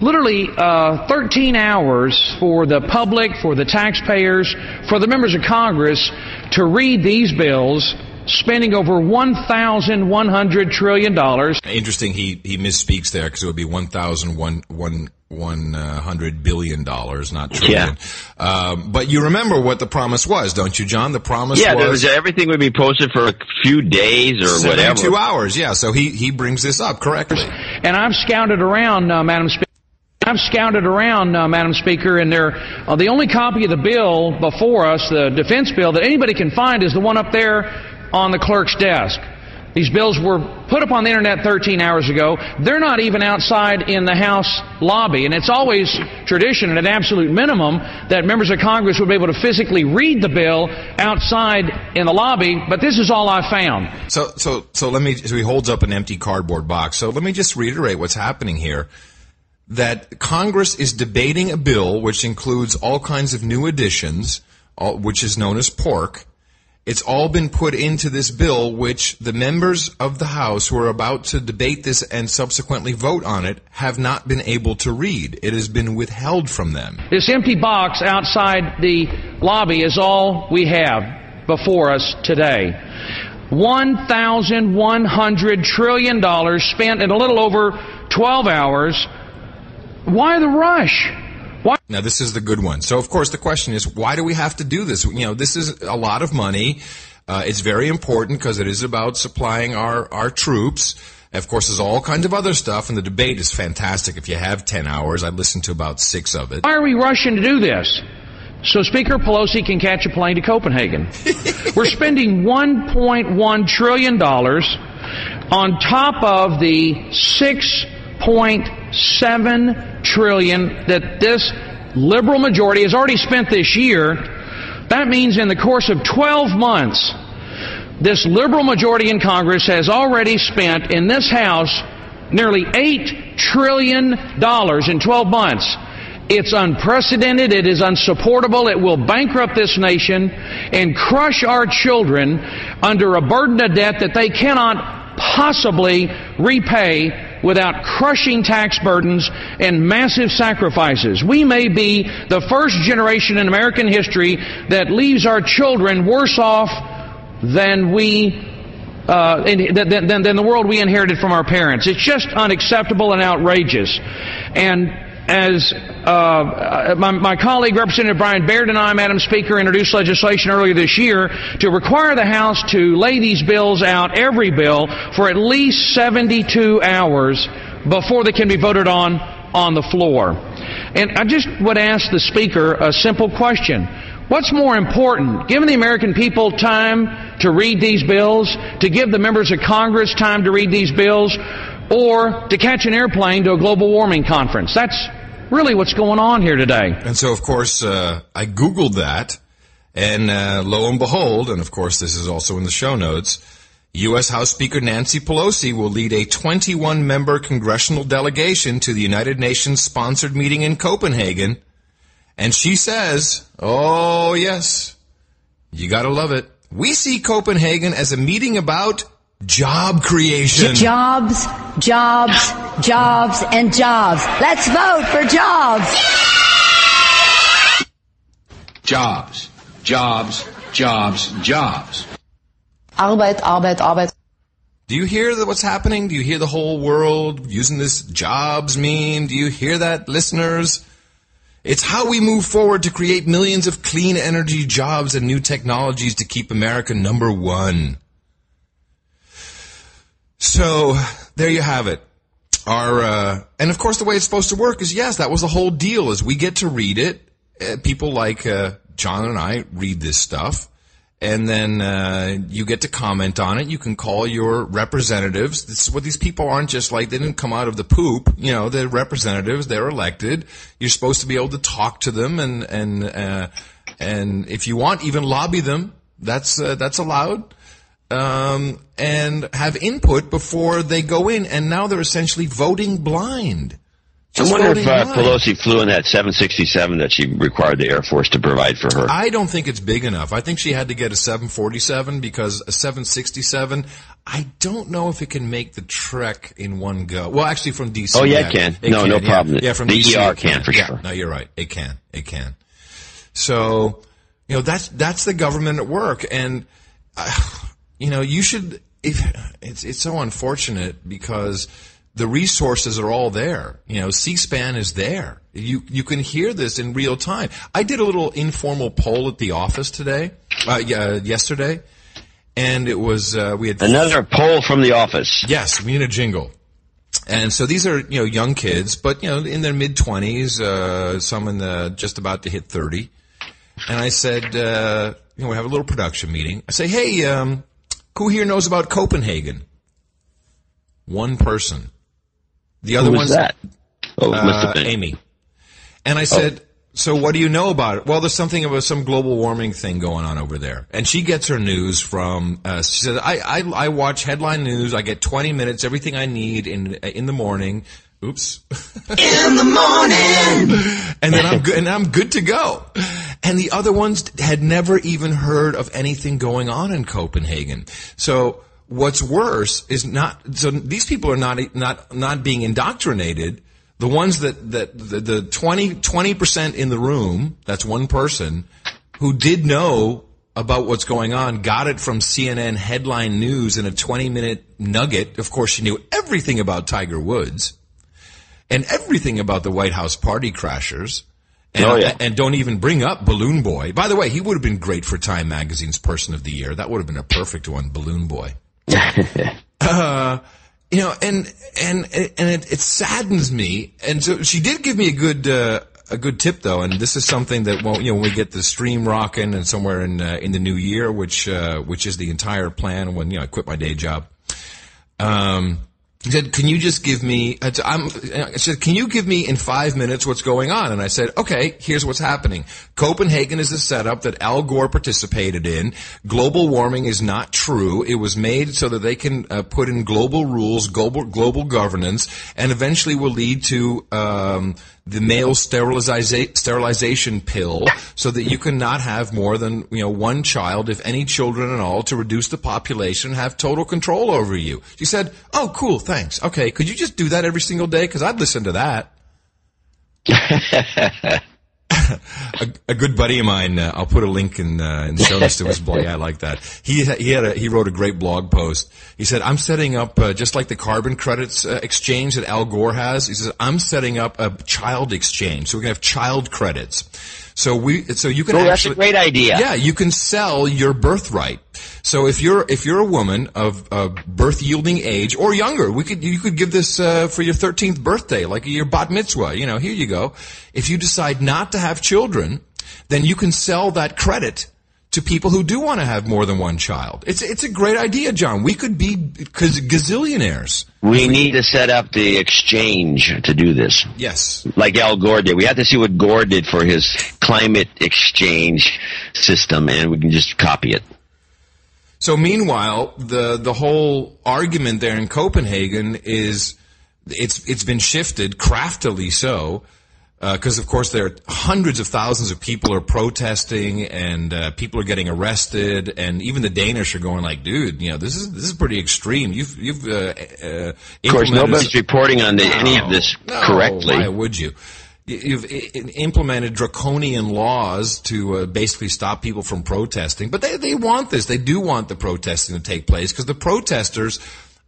literally uh, 13 hours for the public, for the taxpayers, for the members of Congress to read these bills, spending over 1,100 trillion dollars. Interesting, he, he misspeaks there because it would be one thousand one one one uh, hundred billion dollars, not trillion. Um, but you remember what the promise was, don't you, John? The promise Yeah, was was, everything would be posted for a few days or whatever. two hours. Yeah, so he he brings this up correctly. And I've scouted around, uh, Madam Speaker. I've scouted around, uh, Madam Speaker, and there, uh, the only copy of the bill before us, the defense bill, that anybody can find is the one up there on the clerk's desk. These bills were put up on the internet 13 hours ago. They're not even outside in the House lobby. And it's always tradition, at an absolute minimum, that members of Congress would be able to physically read the bill outside in the lobby. But this is all I found. So so so let me. So he holds up an empty cardboard box. So let me just reiterate what's happening here. That Congress is debating a bill which includes all kinds of new additions, which is known as pork. It's all been put into this bill, which the members of the House who are about to debate this and subsequently vote on it have not been able to read. It has been withheld from them. This empty box outside the lobby is all we have before us today. $1,100 trillion spent in a little over 12 hours. Why the rush? Why? Now, this is the good one. So, of course, the question is, why do we have to do this? You know, this is a lot of money. Uh, it's very important because it is about supplying our, our troops. Of course, there's all kinds of other stuff, and the debate is fantastic. If you have 10 hours, I listened to about six of it. Why are we rushing to do this? So Speaker Pelosi can catch a plane to Copenhagen. We're spending $1.1 trillion on top of the 6.7 trillion that this liberal majority has already spent this year. That means in the course of 12 months, this liberal majority in Congress has already spent in this House nearly $8 trillion in 12 months. It's unprecedented. It is unsupportable. It will bankrupt this nation and crush our children under a burden of debt that they cannot possibly repay without crushing tax burdens and massive sacrifices. We may be the first generation in American history that leaves our children worse off than we uh, than, than, than the world we inherited from our parents. It's just unacceptable and outrageous. And as uh, my, my, colleague, Representative Brian Baird, and I, Madam Speaker, introduced legislation earlier this year to require the House to lay these bills out, every bill, for at least 72 hours before they can be voted on on the floor. And I just would ask the Speaker a simple question. What's more important, giving the American people time to read these bills, to give the members of Congress time to read these bills, or to catch an airplane to a global warming conference? That's really what's going on here today. And so, of course, uh, I Googled that, and uh, lo and behold, and of course, this is also in the show notes. U.S. House Speaker Nancy Pelosi will lead a 21 member congressional delegation to the United Nations sponsored meeting in Copenhagen and she says, oh yes, you gotta love it. We see Copenhagen as a meeting about job creation. Jobs, jobs, jobs, and jobs. Let's vote for jobs. Jobs, jobs, jobs, jobs. Arbeit, Arbeit, Arbeit. Do you hear that what's happening? Do you hear the whole world using this jobs meme? Do you hear that, listeners? It's how we move forward to create millions of clean energy jobs and new technologies to keep America number one. So there you have it. Our uh, and of course the way it's supposed to work is yes, that was the whole deal. Is we get to read it. Uh, people like uh, John and I read this stuff and then uh, you get to comment on it. You can call your representatives. This is what these people aren't just like. They didn't come out of the poop. You know, they're representatives. They're elected. You're supposed to be able to talk to them and and uh, and if you want, even lobby them. That's uh, that's allowed. Um, and have input before they go in. And now they're essentially voting blind. I wonder if uh, Pelosi flew in that 767 that she required the Air Force to provide for her. I don't think it's big enough. I think she had to get a 747 because a 767, I don't know if it can make the trek in one go. Well, actually, from DC. Oh yeah, it can. It no, can, no yeah. problem. Yeah, from the DC, ER can, can for yeah, sure. No, you're right. It can. It can. So, you know, that's that's the government at work, and uh, you know, you should. If, it's it's so unfortunate because the resources are all there. You know, C-SPAN is there. You you can hear this in real time. I did a little informal poll at the office today, uh, yesterday, and it was uh, we had another poll from the office. Yes, we need a jingle. And so these are you know young kids, but you know in their mid twenties, uh, some in the just about to hit thirty. And I said, uh, you know, we have a little production meeting. I say, hey, um, who here knows about Copenhagen? One person. The other Who one's that? Oh, uh, must have been. Amy. And I said, so what do you know about it? Well, there's something about some global warming thing going on over there. And she gets her news from, uh, she said, I, I, I watch headline news. I get 20 minutes, everything I need in, in the morning. Oops. In the morning. and then I'm good, and I'm good to go. And the other ones had never even heard of anything going on in Copenhagen. So, what's worse is not so these people are not not not being indoctrinated. The ones that that the, the 20 percent in the room that's one person who did know about what's going on got it from CNN headline news in a 20 minute nugget. Of course she knew everything about Tiger Woods and everything about the White House party crashers and, Oh, yeah. and don't even bring up Balloon Boy. By the way, he would have been great for Time Magazine's Person of the Year. That would have been a perfect one, Balloon Boy. uh, you know, and and and it, it saddens me. And so she did give me a good uh, a good tip though, and this is something that well, you know, when we get the stream rocking and somewhere in uh, in the new year, which uh, which is the entire plan when you know I quit my day job. Um, he said, "Can you just give me?" I said, I'm, I said, "Can you give me in five minutes what's going on?" And I said, "Okay, here's what's happening. Copenhagen is a setup that Al Gore participated in. Global warming is not true. It was made so that they can uh, put in global rules, global global governance, and eventually will lead to." Um, the male steriliza- sterilization pill so that you cannot have more than you know one child, if any children at all, to reduce the population, and have total control over you. She said, "Oh, cool, thanks. Okay, could you just do that every single day? Because I'd listen to that." a, a, good buddy of mine. Uh, I'll put a link in, uh, in the show notes to his blog. I like that. He he had a, he wrote a great blog post. He said, "I'm setting up uh, just like the carbon credits uh, exchange that Al Gore has." He says, "I'm setting up a child exchange, so we're gonna have child credits." So we, so you can. Oh, actually, that's a great idea. Yeah, you can sell your birthright. So if you're if you're a woman of uh, birth yielding age or younger, we could you could give this uh, for your 13th birthday, like your bat mitzvah. You know, here you go. If you decide not to have children, then you can sell that credit to people who do want to have more than one child. It's it's a great idea, John. We could be cause gazillionaires. We need to set up the exchange to do this. Yes. Like Al Gore did. We have to see what Gore did for his climate exchange system, and we can just copy it. So meanwhile, the the whole argument there in Copenhagen is it's it's been shifted craftily so because uh, of course there are hundreds of thousands of people are protesting and uh, people are getting arrested and even the Danish are going like, dude, you know this is this is pretty extreme. You've you've uh, uh of course nobody's reporting on the, no, any of this no, correctly. Why would you? You've implemented draconian laws to uh, basically stop people from protesting, but they they want this. They do want the protesting to take place because the protesters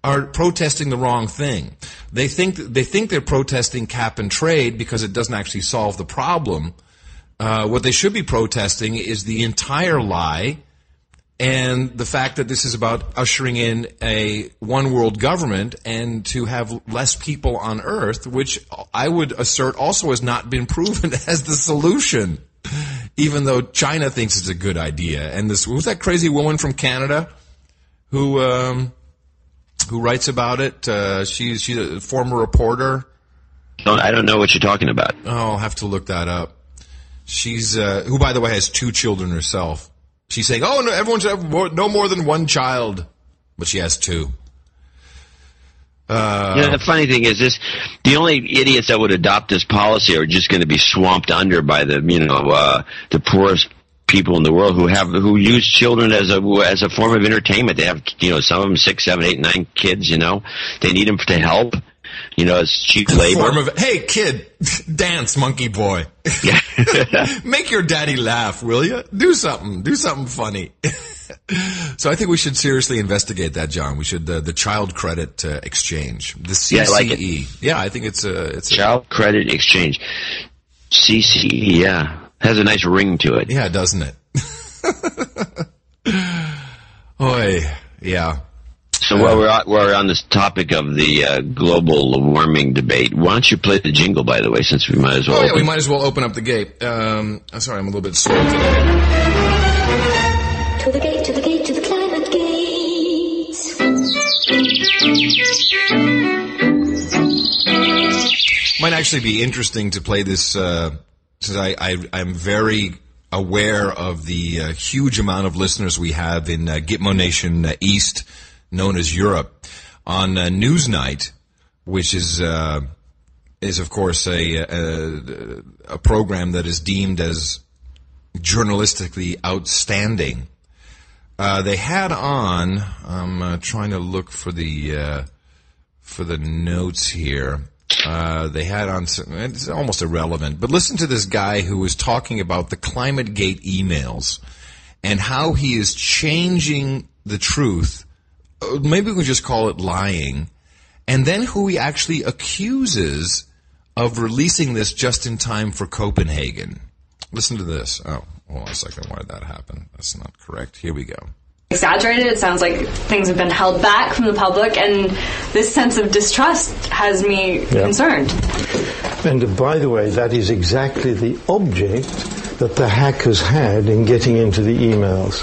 are protesting the wrong thing. They think they think they're protesting cap and trade because it doesn't actually solve the problem. Uh, what they should be protesting is the entire lie and the fact that this is about ushering in a one world government and to have less people on earth, which I would assert also has not been proven as the solution. Even though China thinks it's a good idea. And this, was that crazy woman from Canada who, um, who writes about it. Uh, she's she's a former reporter. I don't know what you're talking about. Oh, I'll have to look that up. She's uh, who, by the way, has two children herself. She's saying, "Oh, no, everyone should have more, no more than one child," but she has two. Uh, you know, the funny thing is this: the only idiots that would adopt this policy are just going to be swamped under by the you know uh, the poorest people in the world who have who use children as a as a form of entertainment. They have you know some of them six, seven, eight, nine kids. You know, they need them to help. You know, it's cheap labor. Form of, hey, kid, dance, monkey boy. Make your daddy laugh, will you? Do something. Do something funny. so I think we should seriously investigate that, John. We should uh, the child credit uh, exchange, the CCE. Yeah, I, like yeah, I think it's a it's child a, credit exchange. CCE, yeah. Has a nice ring to it. Yeah, doesn't it? Oi, yeah. So while we're on, while we're on this topic of the uh, global warming debate, why don't you play the jingle? By the way, since we might as well. Oh yeah, we might as well open up the gate. Um, I'm sorry, I'm a little bit slow today. To the gate, to the gate, to the climate gate. Might actually be interesting to play this. Uh, since I, I am very aware of the uh, huge amount of listeners we have in uh, Gitmo Nation uh, East, known as Europe, on uh, Newsnight, which is uh, is of course a, a, a program that is deemed as journalistically outstanding. Uh, they had on. I'm uh, trying to look for the uh, for the notes here. Uh, they had on some, it's almost irrelevant, but listen to this guy who was talking about the Climate Gate emails and how he is changing the truth. Uh, maybe we can just call it lying. And then who he actually accuses of releasing this just in time for Copenhagen. Listen to this. Oh, hold on a second. Why did that happen? That's not correct. Here we go exaggerated. It sounds like things have been held back from the public, and this sense of distrust has me yeah. concerned. And by the way, that is exactly the object that the hackers had in getting into the emails.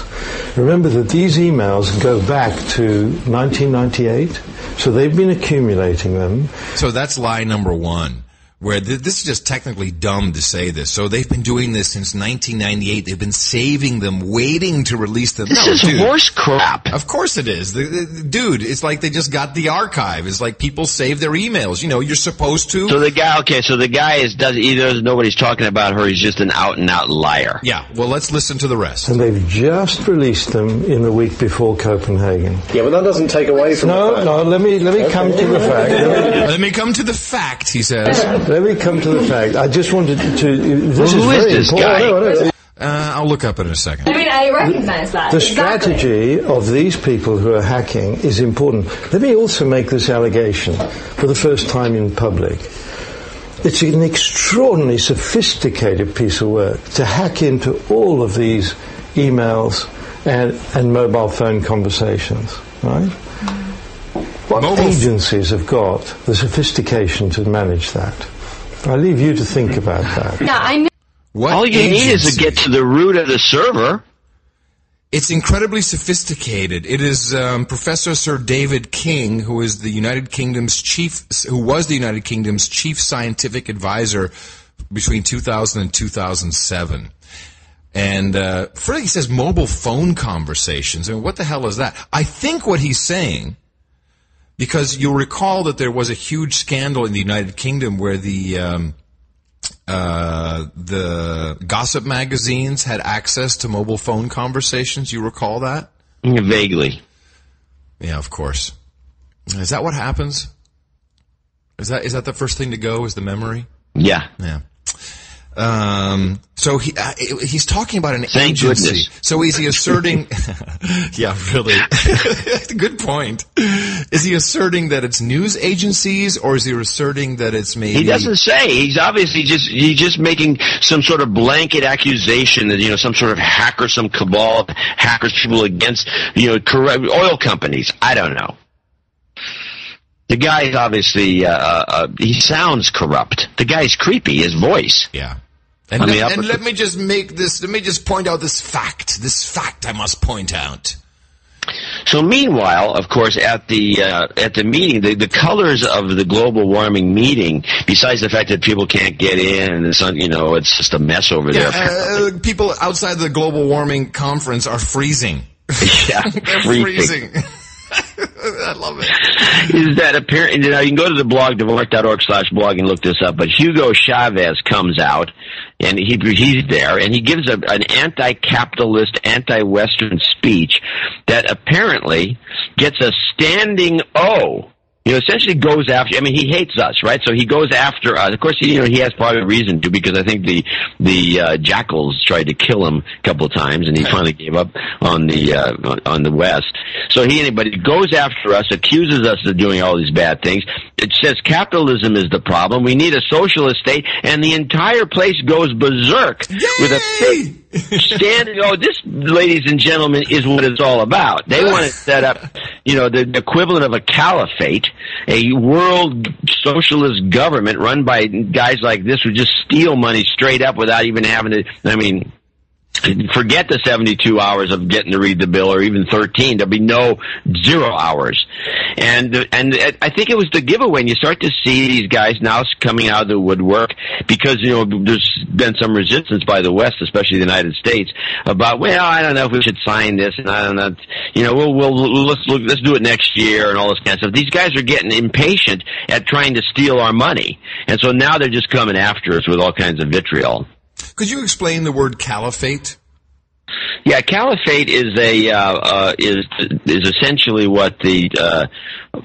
Remember that these emails go back to 1998, so they've been accumulating them. So that's lie number one. Where th- this is just technically dumb to say this. So they've been doing this since 1998. They've been saving them, waiting to release them. This no, is dude. horse crap. Of course it is. The, the- the- dude, it's like they just got the archive. It's like people save their emails. You know, you're supposed to. So the guy, okay, so the guy is does either doesn't know what he's talking about, or he's just an out and out liar. yeah, well, let's listen to the rest. And they've just released them in the week before Copenhagen. Yeah, but that doesn't take away from the No, fact. no, let me, let me come to the fact. Let me come to the fact, he says. let me come to the fact. I just wanted to. This Well, who is very this important. guy? Uh, I'll look up in a second. I mean, I recognize that. The exactly. strategy of these people who are hacking is important. Let me also make this allegation for the first time in public. It's an extraordinarily sophisticated piece of work to hack into all of these emails and, and mobile phone conversations, right? What Mobile- agencies have got the sophistication to manage that? I leave you to think about that. Yeah, I know. What All you need is to get to the root of the server. It's incredibly sophisticated. It is um, Professor Sir David King, who is the United Kingdom's chief, who was the United Kingdom's chief scientific advisor between 2000 and 2007. And uh, first he says mobile phone conversations. I mean, what the hell is that? I think what he's saying, because you'll recall that there was a huge scandal in the United Kingdom where the um, uh, the gossip magazines had access to mobile phone conversations. You recall that? Vaguely. Yeah, of course. Is that what happens? Is that is that the first thing to go? Is the memory? Yeah. Yeah. Um, so he uh, he's talking about an Thank agency. goodness. So is he asserting? yeah, really. Good point. Is he asserting that it's news agencies, or is he asserting that it's maybe? He doesn't say. He's obviously just he's just making some sort of blanket accusation that you know some sort of hacker, some cabal of hackers, people against you know corrupt oil companies. I don't know. The guy is obviously uh, uh, uh, he sounds corrupt. The guy's creepy. His voice. Yeah. And, I mean, let, and let me just make this. Let me just point out this fact. This fact I must point out. So meanwhile, of course, at the uh, at the meeting, the, the colors of the global warming meeting, besides the fact that people can't get in and it's you know it's just a mess over there. Uh, people outside the global warming conference are freezing. yeah, They're freezing. freezing. I love it. is that apparent? Now you can go to the blog dvorak.org slash blog and look this up. But Hugo Chavez comes out and he he's there and he gives a, an anti-capitalist, anti-Western speech that apparently gets a standing O. You know, essentially goes after. I mean, he hates us, right? So he goes after us. Of course, you know he has probably a reason to because I think the the uh, jackals tried to kill him a couple of times, and he finally gave up on the uh, on- on the West. So he anybody goes after us, accuses us of doing all these bad things. It says capitalism is the problem. We need a socialist state, and the entire place goes berserk with a big standing. Oh, this, ladies and gentlemen, is what it's all about. They want to set up, you know, the equivalent of a caliphate, a world socialist government run by guys like this who just steal money straight up without even having to. I mean. Forget the 72 hours of getting to read the bill or even 13. There'll be no zero hours. And, and I think it was the giveaway and you start to see these guys now coming out of the woodwork because, you know, there's been some resistance by the West, especially the United States about, well, I don't know if we should sign this and I don't know, you know, we'll, we'll, let's look, let's do it next year and all this kind of stuff. These guys are getting impatient at trying to steal our money. And so now they're just coming after us with all kinds of vitriol. Could you explain the word caliphate? Yeah, caliphate is a uh, uh, is is essentially what the uh,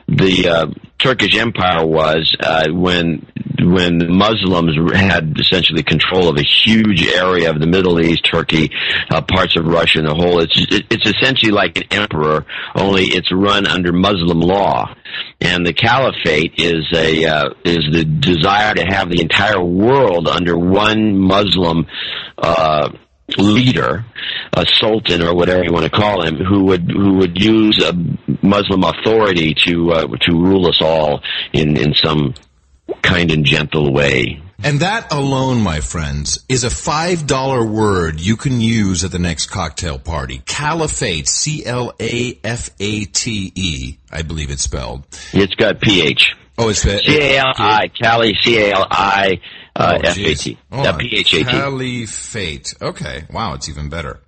the uh, Turkish Empire was uh, when when Muslims had essentially control of a huge area of the Middle East, Turkey, uh, parts of Russia, and the whole. It's it's essentially like an emperor, only it's run under Muslim law. And the caliphate is a is the desire to have the entire world under one Muslim. Leader, a sultan or whatever you want to call him, who would who would use a Muslim authority to uh, to rule us all in in some kind and gentle way. And that alone, my friends, is a five dollar word you can use at the next cocktail party. Caliphate, C L A F A T E, I believe it's spelled. It's got ph. Oh, it's the C A L I Cali C A L I uh, Oh, F A T geez. uh, P H A T. Caliphate. Okay. Wow, it's even better.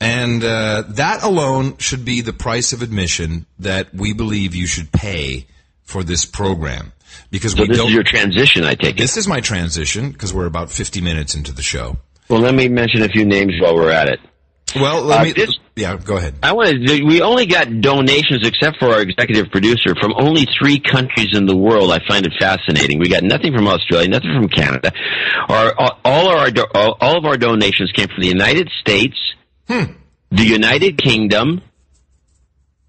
And uh, that alone should be the price of admission that we believe you should pay for this program. Because So we this don't. is your transition, I take it. this is my transition because we're about 50 minutes into the show. Well, let me mention a few names while we're at it. Well, let Uh, me. this- yeah, go ahead. I want to. We only got donations, except for our executive producer, from only three countries in the world. I find it fascinating. We got nothing from Australia, nothing from Canada. Our all our all of our donations came from the United States, Hmm. the United Kingdom,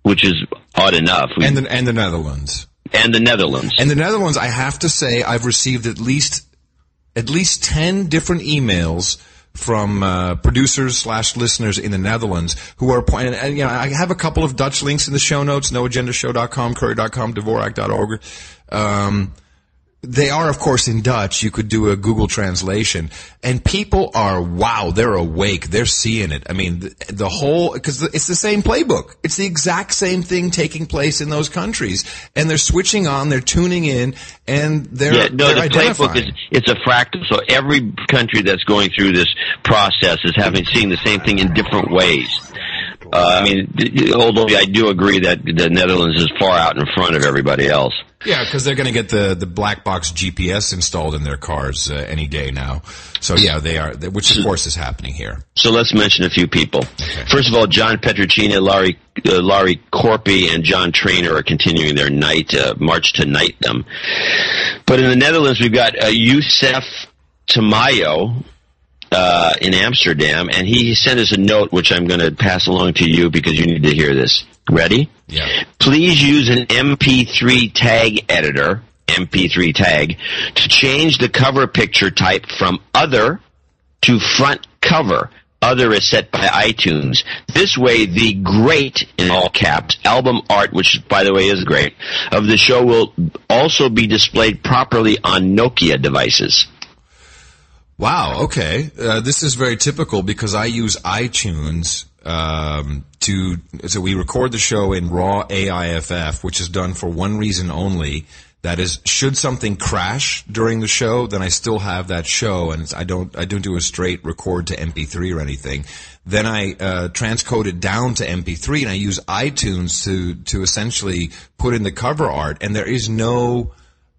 which is odd enough, we- And the, and the Netherlands. and the Netherlands. And the Netherlands, I have to say, I've received at least at least ten different emails from uh, producers slash listeners in the Netherlands who are pointing. And, you know, I have a couple of Dutch links in the show notes: noagendashow.com, curry.com, dvorak.org. Um, they are, of course, in Dutch. You could do a Google translation, and people are wow. They're awake. They're seeing it. I mean, the, the whole because it's the same playbook. It's the exact same thing taking place in those countries, and they're switching on. They're tuning in, and they're yeah, no, they're the playbook is it's a fractal. So every country that's going through this process is having seeing the same thing in different ways. Uh, I mean, th- although I do agree that the Netherlands is far out in front of everybody else. Yeah, because they're going to get the the black box GPS installed in their cars uh, any day now. So yeah, they are, which of course is happening here. So let's mention a few people. First of all, John Petrocina, Laurie, uh, Laurie Corpy, and John Trainer are continuing their night uh, march to Them, But in the Netherlands, we've got uh, Youssef Tamayo uh, in Amsterdam, and he sent us a note, which I'm going to pass along to you because you need to hear this. Ready? Yeah. Please use an MP3 tag editor, MP3 tag, to change the cover picture type from other to front cover. Other is set by iTunes. This way, the great, in all caps, album art, which by the way is great, of the show will also be displayed properly on Nokia devices. Wow. Okay. Uh, this is very typical because I use iTunes um, to. So we record the show in raw AIFF, which is done for one reason only. That is, should something crash during the show, then I still have that show, and I don't. I don't do a straight record to MP3 or anything. Then I uh, transcode it down to MP3, and I use iTunes to to essentially put in the cover art. And there is no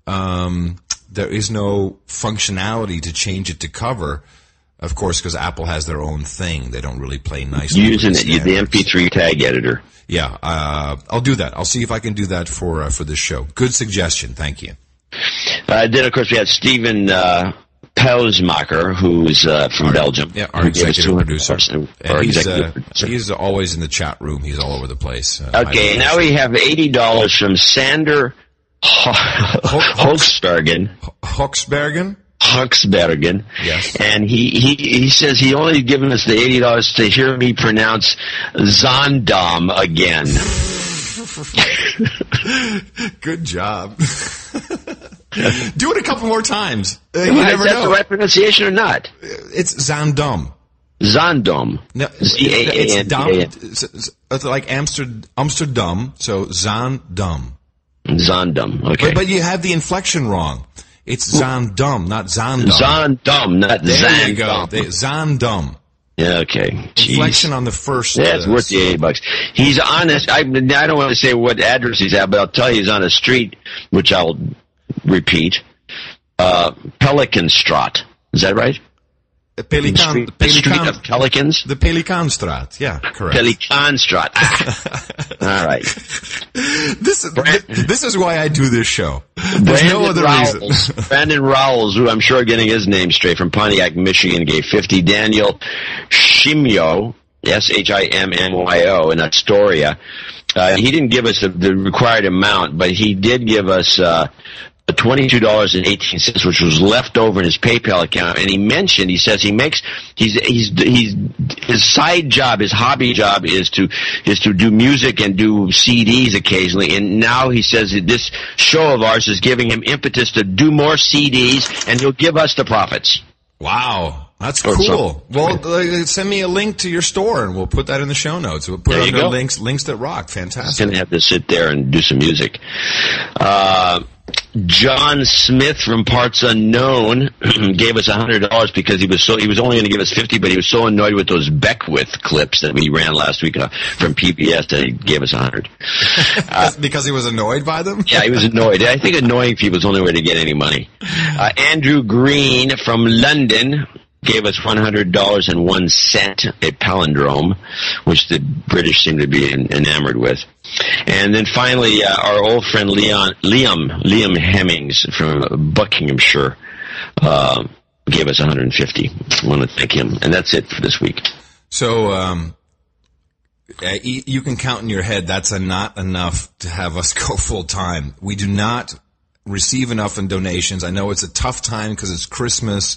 um, there is no functionality to change it to cover. Of course, because Apple has their own thing. They don't really play nicely. with Using the it, the. MP3 tag editor. Yeah, uh, I'll do that. I'll see if I can do that for uh, for this show. Good suggestion. Thank you. Uh, then, of course, we had Stephen uh, Pelsmacher, who's uh, from Belgium. Yeah, our who gave us executive producer. Our he's, executive uh, producer. he's always in the chat room. He's all over the place. Uh, Okay, now we have eighty dollars from Sander Hochsbergen. Hochsbergen. Huxbergen. Yes. And he, he, he says he only given us the eighty dollars to hear me pronounce Zondam again. Good job. do it a couple more times. Uh, you Is never that know. the right pronunciation or not? It's Zandam. Zondam. No, Z-A-A-N-D-A-M. it's dumb. It's, it's- it's like Amsterdam, Amsterdam. So Zandam. Zondam. Okay. But, but you have the inflection wrong. It's Zandam, not Zandam. Zondam, not There you go. They- Zandam. Yeah, okay. Jeez. Inflection on the first. Yeah, it's uh, worth the eighty bucks. He's on this. I, I don't want to say what address he's at, but I'll tell you he's on a street, which I'll repeat. Uh, Pelicanstraat. Is that right? The Pelican, street, the street Pelican, of Pelicans. the Pelikanstraat. Yeah, correct. Pelicanstraat. Ah. All right. this, is this is why I do this show. There's Brandon no other Rowles, reason. Brandon Rowles, who I'm sure getting his name straight from Pontiac, Michigan, gave 50. Daniel Shimmyo, S-H-I-M-M-Y-O, in Astoria. Uh, he didn't give us the, the required amount, but he did give us uh, $22.18, which was left over in his PayPal account. And he mentioned, he says he makes, he's, he's, he's, his side job, his hobby job is to, is to do music and do CDs occasionally. And now he says that this show of ours is giving him impetus to do more CDs and he'll give us the profits. Wow. That's cool. Well, send me a link to your store and we'll put that in the show notes. We'll put There under links, links that rock. Fantastic. going to have to sit there and do some music. Uh, John Smith from Parts Unknown gave us hundred dollars because he was so he was only going to give us fifty, but he was so annoyed with those Beckwith clips that we ran last week uh, from PBS that he gave us a hundred. Uh, because he was annoyed by them. Yeah, he was annoyed. I think annoying people is the only way to get any money. Uh, Andrew Green from London gave us one hundred dollars and one cent, a palindrome, which the British seem to be enamored with. And then finally, uh, our old friend Leon, Liam, Liam Hemmings from Buckinghamshire, uh, gave us 150. I want to thank him. And that's it for this week. So, um, you can count in your head that's not enough to have us go full time. We do not receive enough in donations. I know it's a tough time because it's Christmas.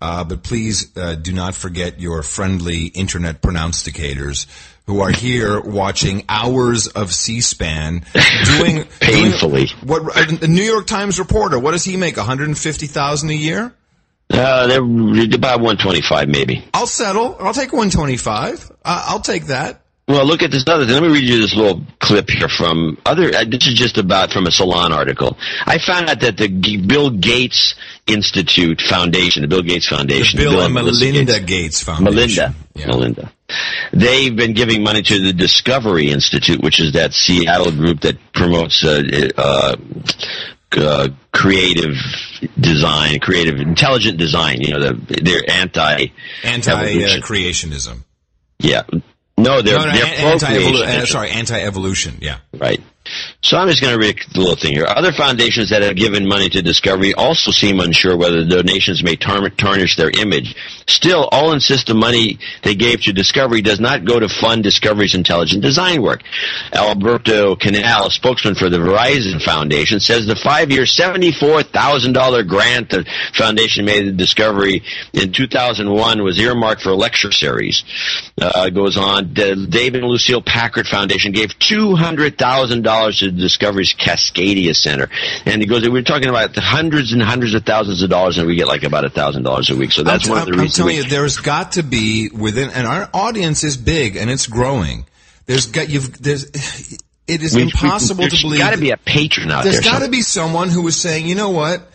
Uh, but please uh, do not forget your friendly internet pronouncticators who are here watching hours of C-SPAN doing painfully. Doing, what uh, the New York Times reporter? What does he make? One hundred and fifty thousand a year? Uh, they're about one twenty-five, maybe. I'll settle. I'll take one twenty-five. Uh, I'll take that. Well, look at this other thing. Let me read you this little clip here from other. Uh, this is just about from a Salon article. I found out that the G- Bill Gates Institute Foundation, the Bill Gates Foundation, the Bill, Bill and Melinda Gates, Gates, Foundation, Melinda, yeah. Melinda. They've been giving money to the Discovery Institute, which is that Seattle group that promotes uh, uh, uh, creative design, creative, intelligent design. You know, the, they're anti anti uh, creationism. Yeah, no, they're, no, no, they're anti-evolu- uh, sorry, anti-evolution. Yeah, right. So I'm just going to read a little thing here. Other foundations that have given money to Discovery also seem unsure whether the donations may tar- tarnish their image. Still, all insist the money they gave to Discovery does not go to fund Discovery's intelligent design work. Alberto Canal, spokesman for the Verizon Foundation, says the five-year, $74,000 grant the foundation made to Discovery in 2001 was earmarked for a lecture series. Uh, goes on, the David and Lucille Packard Foundation gave $200,000 to Discovery's Cascadia Center, and he goes, we're talking about hundreds and hundreds of thousands of dollars, and we get like about a thousand dollars a week. So that's I'm, one of the I'm reasons. I'm telling you, there's got to be within, and our audience is big and it's growing. There's got you've there's. It is we, impossible to believe. There's got to be a patron out there's there. There's got to be someone who is saying, you know what,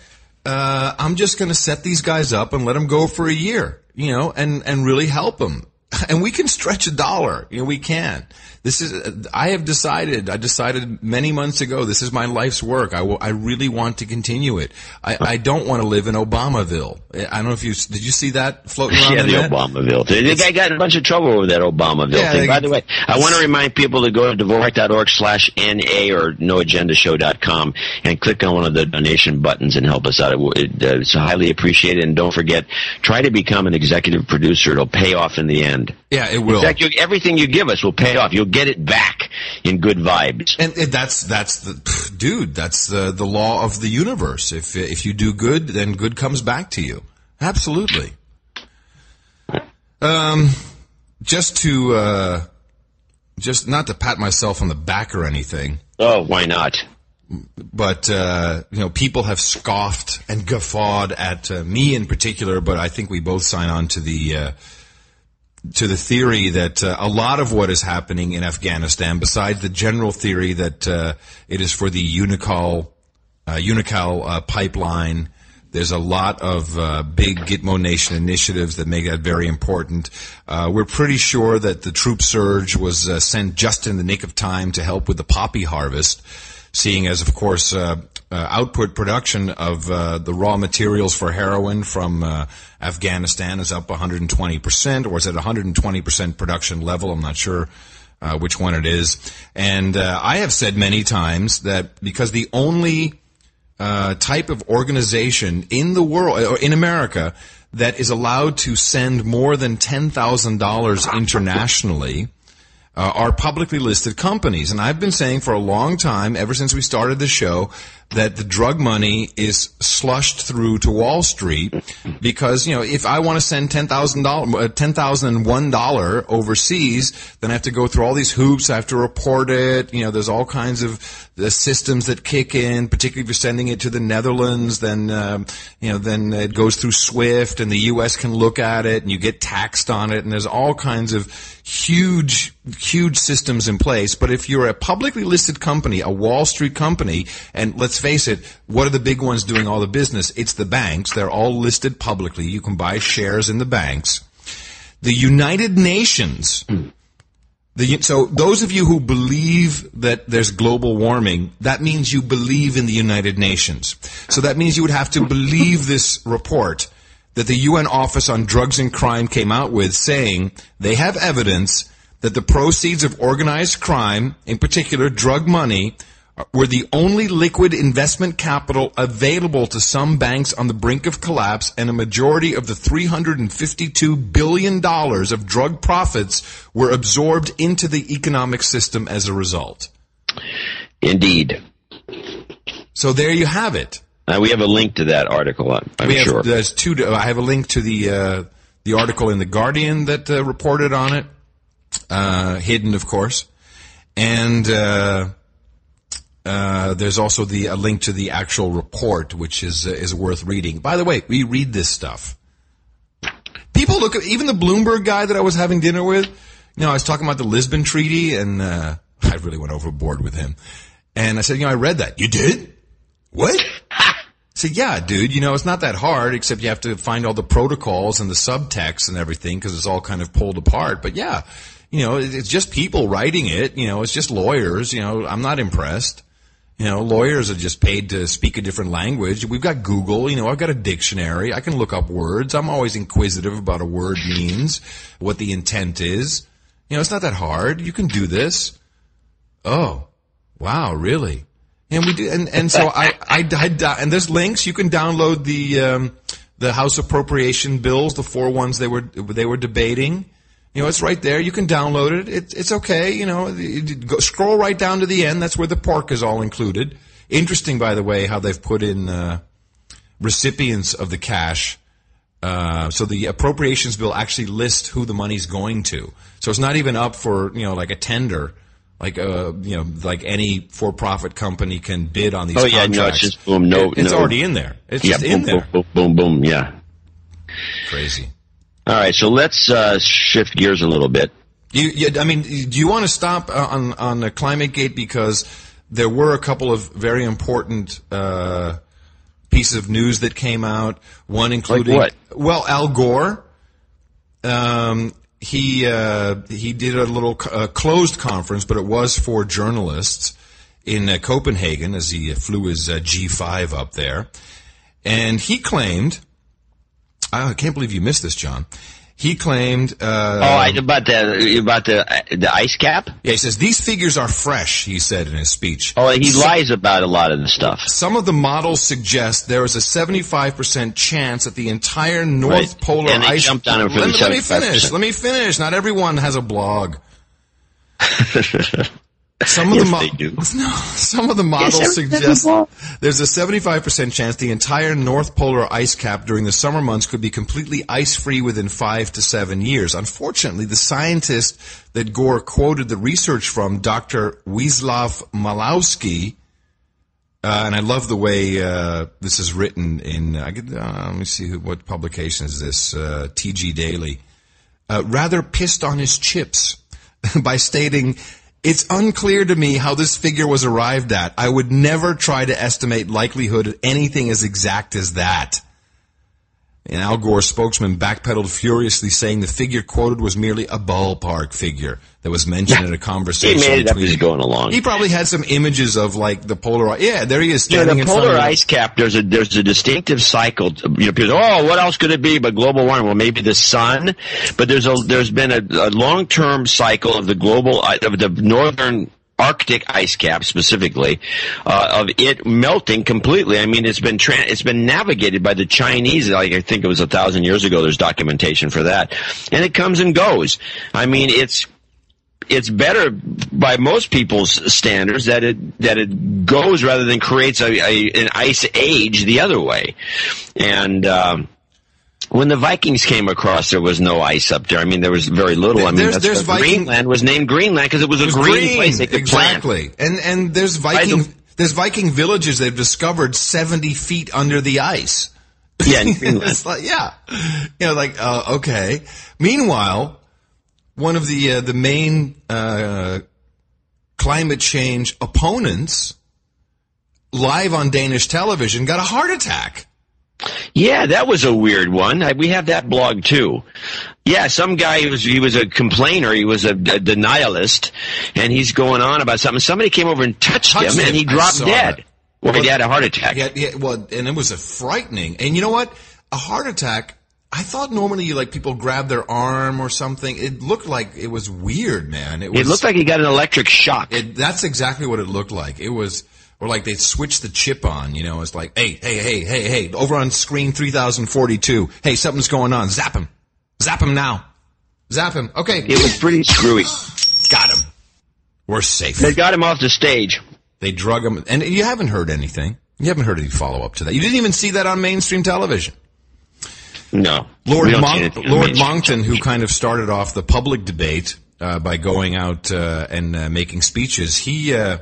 uh, I'm just going to set these guys up and let them go for a year, you know, and and really help them. And we can stretch a dollar, you know, we can. This is, I have decided, I decided many months ago, this is my life's work. I, will, I really want to continue it. I, I don't want to live in Obamaville. I don't know if you, did you see that floating around? Yeah, the, the Obamaville. The guy got in a bunch of trouble over that Obamaville yeah, thing. By the way, I want to remind people to go to Dvorak.org slash NA or noagendashow.com and click on one of the donation buttons and help us out. Uh, it's highly appreciated. And don't forget, try to become an executive producer. It'll pay off in the end. Yeah, it will. In fact, you, everything you give us will pay off. You'll get it back in good vibes. And, and that's that's the dude. That's the the law of the universe. If if you do good, then good comes back to you. Absolutely. Um, just to uh, just not to pat myself on the back or anything. Oh, why not? But uh, you know, people have scoffed and guffawed at uh, me in particular. But I think we both sign on to the uh, to the theory that uh, a lot of what is happening in Afghanistan, besides the general theory that uh, it is for the Unocal, uh, Unocal uh, pipeline, there's a lot of uh, big Gitmo Nation initiatives that make that very important. Uh, we're pretty sure that the troop surge was sent just in the nick of time to help with the poppy harvest seeing as, of course, uh, uh, output production of uh, the raw materials for heroin from uh, Afghanistan is up 120%, or is at 120% production level. I'm not sure uh, which one it is. And uh, I have said many times that because the only type of organization in the world, or in America, that is allowed to send more than $10,000 internationally uh, are publicly listed companies. And I've been saying for a long time, ever since we started the show, that the drug money is slushed through to Wall Street because, you know, if I want to send $10,000, uh, $10,001 overseas, then I have to go through all these hoops. I have to report it. You know, there's all kinds of the systems that kick in, particularly if you're sending it to the Netherlands, then, um, you know, then it goes through SWIFT and the U.S. can look at it and you get taxed on it and there's all kinds of huge, huge systems in place. But if you're a publicly listed company, a Wall Street company, and let's let's face it, what are the big ones doing all the business? It's the banks. They're all listed publicly. You can buy shares in the banks. The United Nations. The, so those of you who believe that there's global warming, that means you believe in the United Nations. So that means you would have to believe this report that the UN Office on Drugs and Crime came out with saying they have evidence that the proceeds of organized crime, in particular drug money, were the only liquid investment capital available to some banks on the brink of collapse, and a majority of the $352 billion of drug profits were absorbed into the economic system as a result. Indeed. So there you have it. Uh, we have a link to that article. I'm we have, sure. There's two. I have a link to the uh, the article in the Guardian that uh, reported on it, uh, hidden, of course, and uh, uh, there's also the a link to the actual report, which is is worth reading. By the way, we read this stuff. People look at even the Bloomberg guy that I was having dinner with. You know, I was talking about the Lisbon Treaty, and I really went overboard with him. And I said, you know, I read that. You did? What? Said, yeah, dude, you know, it's not that hard, except you have to find all the protocols and the subtext and everything because it's all kind of pulled apart. But yeah, you know, it's just people writing it. You know, it's just lawyers. You know, I'm not impressed. You know, lawyers are just paid to speak a different language. We've got Google. You know, I've got a dictionary. I can look up words. I'm always inquisitive about a word means, what the intent is. You know, it's not that hard. You can do this. Oh, wow, really? And we do, and, and so I, I, I, and there's links. You can download the, um, the House appropriation bills, the four ones they were, they were debating. You know, it's right there. You can download it. It's, it's okay. You know, go, scroll right down to the end. That's where the pork is all included. Interesting, by the way, how they've put in, uh, recipients of the cash. Uh, so the appropriations bill actually lists who the money's going to. So it's not even up for, you know, like a tender like uh you know like any for-profit company can bid on these. Oh yeah, contracts. no, it's just boom. No, it, it's no. already in there. It's yeah, just boom, in there. Boom, boom, boom, boom. Yeah. Crazy. All right, so let's uh, shift gears a little bit. You, you, I mean, do you want to stop uh, on on the climate gate because there were a couple of very important uh, pieces of news that came out. One including like well, Al Gore. Um, he uh, he did a little uh, closed conference, but it was for journalists in uh, Copenhagen as he flew his uh, G5 up there, and he claimed. I can't believe you missed this, John. He claimed. Uh, oh, I, about the about the the ice cap. Yeah, he says these figures are fresh. He said in his speech. Oh, he lies about a lot of the stuff. Some of the models suggest there is a seventy-five percent chance that the entire North right. Polar and ice. Jumped on him for let, the let me finish. Let me finish. Not everyone has a blog. Some of yes, the mo- they do. No, some of the models Yes, suggest there's a 75% chance the entire North Polar ice cap during the summer months could be completely ice free within five to seven years. Unfortunately, the scientist that Gore quoted the research from, Dr. Wieslaw Maslowski, uh, and I love the way uh, this is written in. I could, uh, let me see who, what publication is this? Uh, TG Daily. Uh, rather pissed on his chips by stating, "It's unclear to me how this figure was arrived at. I would never try to estimate likelihood of anything as exact as that." And Al Gore spokesman backpedaled furiously, saying the figure quoted was merely a ballpark figure that was mentioned in a conversation. He made it up between- as going along. He probably had some images of like the polar. Yeah, there he is Yeah, the in front polar ice cap. There's a there's a distinctive cycle. You know, people, oh, what else could it be but global warming? Well, maybe the sun, but there's a there's been a, a long term cycle of the global of the northern. Arctic ice cap specifically, uh, of it melting completely. I mean, it's been tra- it's been navigated by the Chinese. Like I think it was a thousand years ago. There's documentation for that, and it comes and goes. I mean, it's it's better by most people's standards that it that it goes rather than creates a, a an ice age the other way. And um, when the Vikings came across, there was no ice up there. I mean, there was very little. I mean, There's- there's Viking- Greenland was named Greenland because it was a was green, place they could plant. exactly. And and there's Viking there's Viking villages they've discovered 70 feet under the ice. Yeah, in Greenland. it's like yeah, you know, like uh, okay. Meanwhile, one of the uh, the main uh, climate change opponents live on Danish television got a heart attack. Yeah, that was a weird one. I, we have that blog too. Yeah, some guy he was he was a complainer, he was a, a denialist, and he's going on about something. Somebody came over and touched, Touched him, him. and he dropped dead. that. Or he had a heart attack. Yeah, yeah, well, and it was a frightening. And you know what? A heart attack. I thought normally like people grab their arm or something. It looked like it was weird, man. It, was, It looked like he got an electric shock. It, that's exactly what it looked like. It was, or like they switched the chip on. You know, it's like, hey, hey, hey, hey, hey, over on screen three thousand forty-two. Hey, something's going on. Zap him, zap him now, zap him. Okay, It was pretty screwy. got him. We're safe. They got him off the stage. They drug him, and you haven't heard anything. You haven't heard any follow up to that. You didn't even see that on mainstream television. No. Lord, We don't see Monk, anything on Lord mainstream who kind of started off the public debate uh, by going out uh, and uh, making speeches, he uh,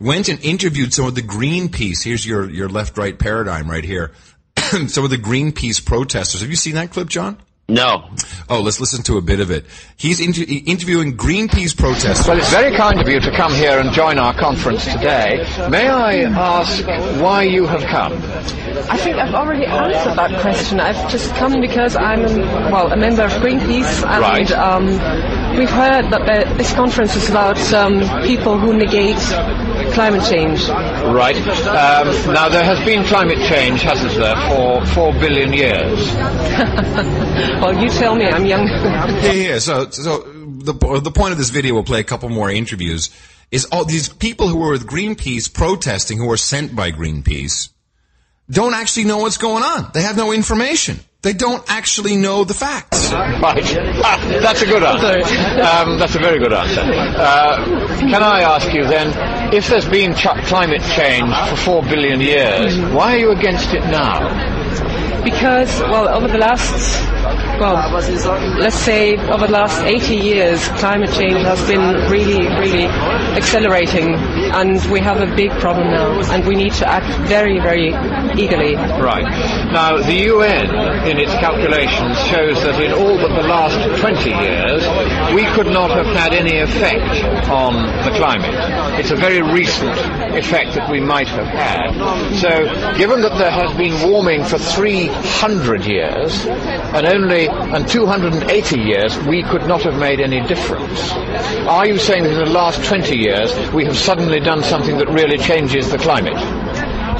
went and interviewed some of the Greenpeace. Here's your your left right paradigm right here. some of the Greenpeace protesters. Have you seen that clip, John? No. Oh, let's listen to a bit of it. He's inter- interviewing Greenpeace protesters. Well, it's very kind of you to come here and join our conference today. May I ask why you have come? I think I've already answered that question. I've just come because I'm, a, well, a member of Greenpeace, and Right. um, we've heard that the, this conference is about um, people who negate climate change. Right. Um, now, there has been climate change, hasn't there, for four billion years? well, you tell me. I'm young. yeah, yeah. So, so the the point of this video, we'll play a couple more interviews. Is all these people who are with Greenpeace protesting, who are sent by Greenpeace, don't actually know what's going on. They have no information. They don't actually know the facts. Right. Ah, that's a good answer. Um, that's a very good answer. Uh, can I ask you then, if there's been ch- climate change for four billion years, why are you against it now? Because, well, over the last, well, let's say over the last 80 years, climate change has been really, really accelerating, and we have a big problem now, and we need to act very, very eagerly. Right. Now, the UN, in its calculations, shows that in all but the last 20 years, we could not have had any effect on the climate. It's a very recent effect that we might have had. So, given that there has been warming for 300 years, and only and 280 years, we could not have made any difference. Are you saying that in the last 20 years, we have suddenly done something that really changes the climate?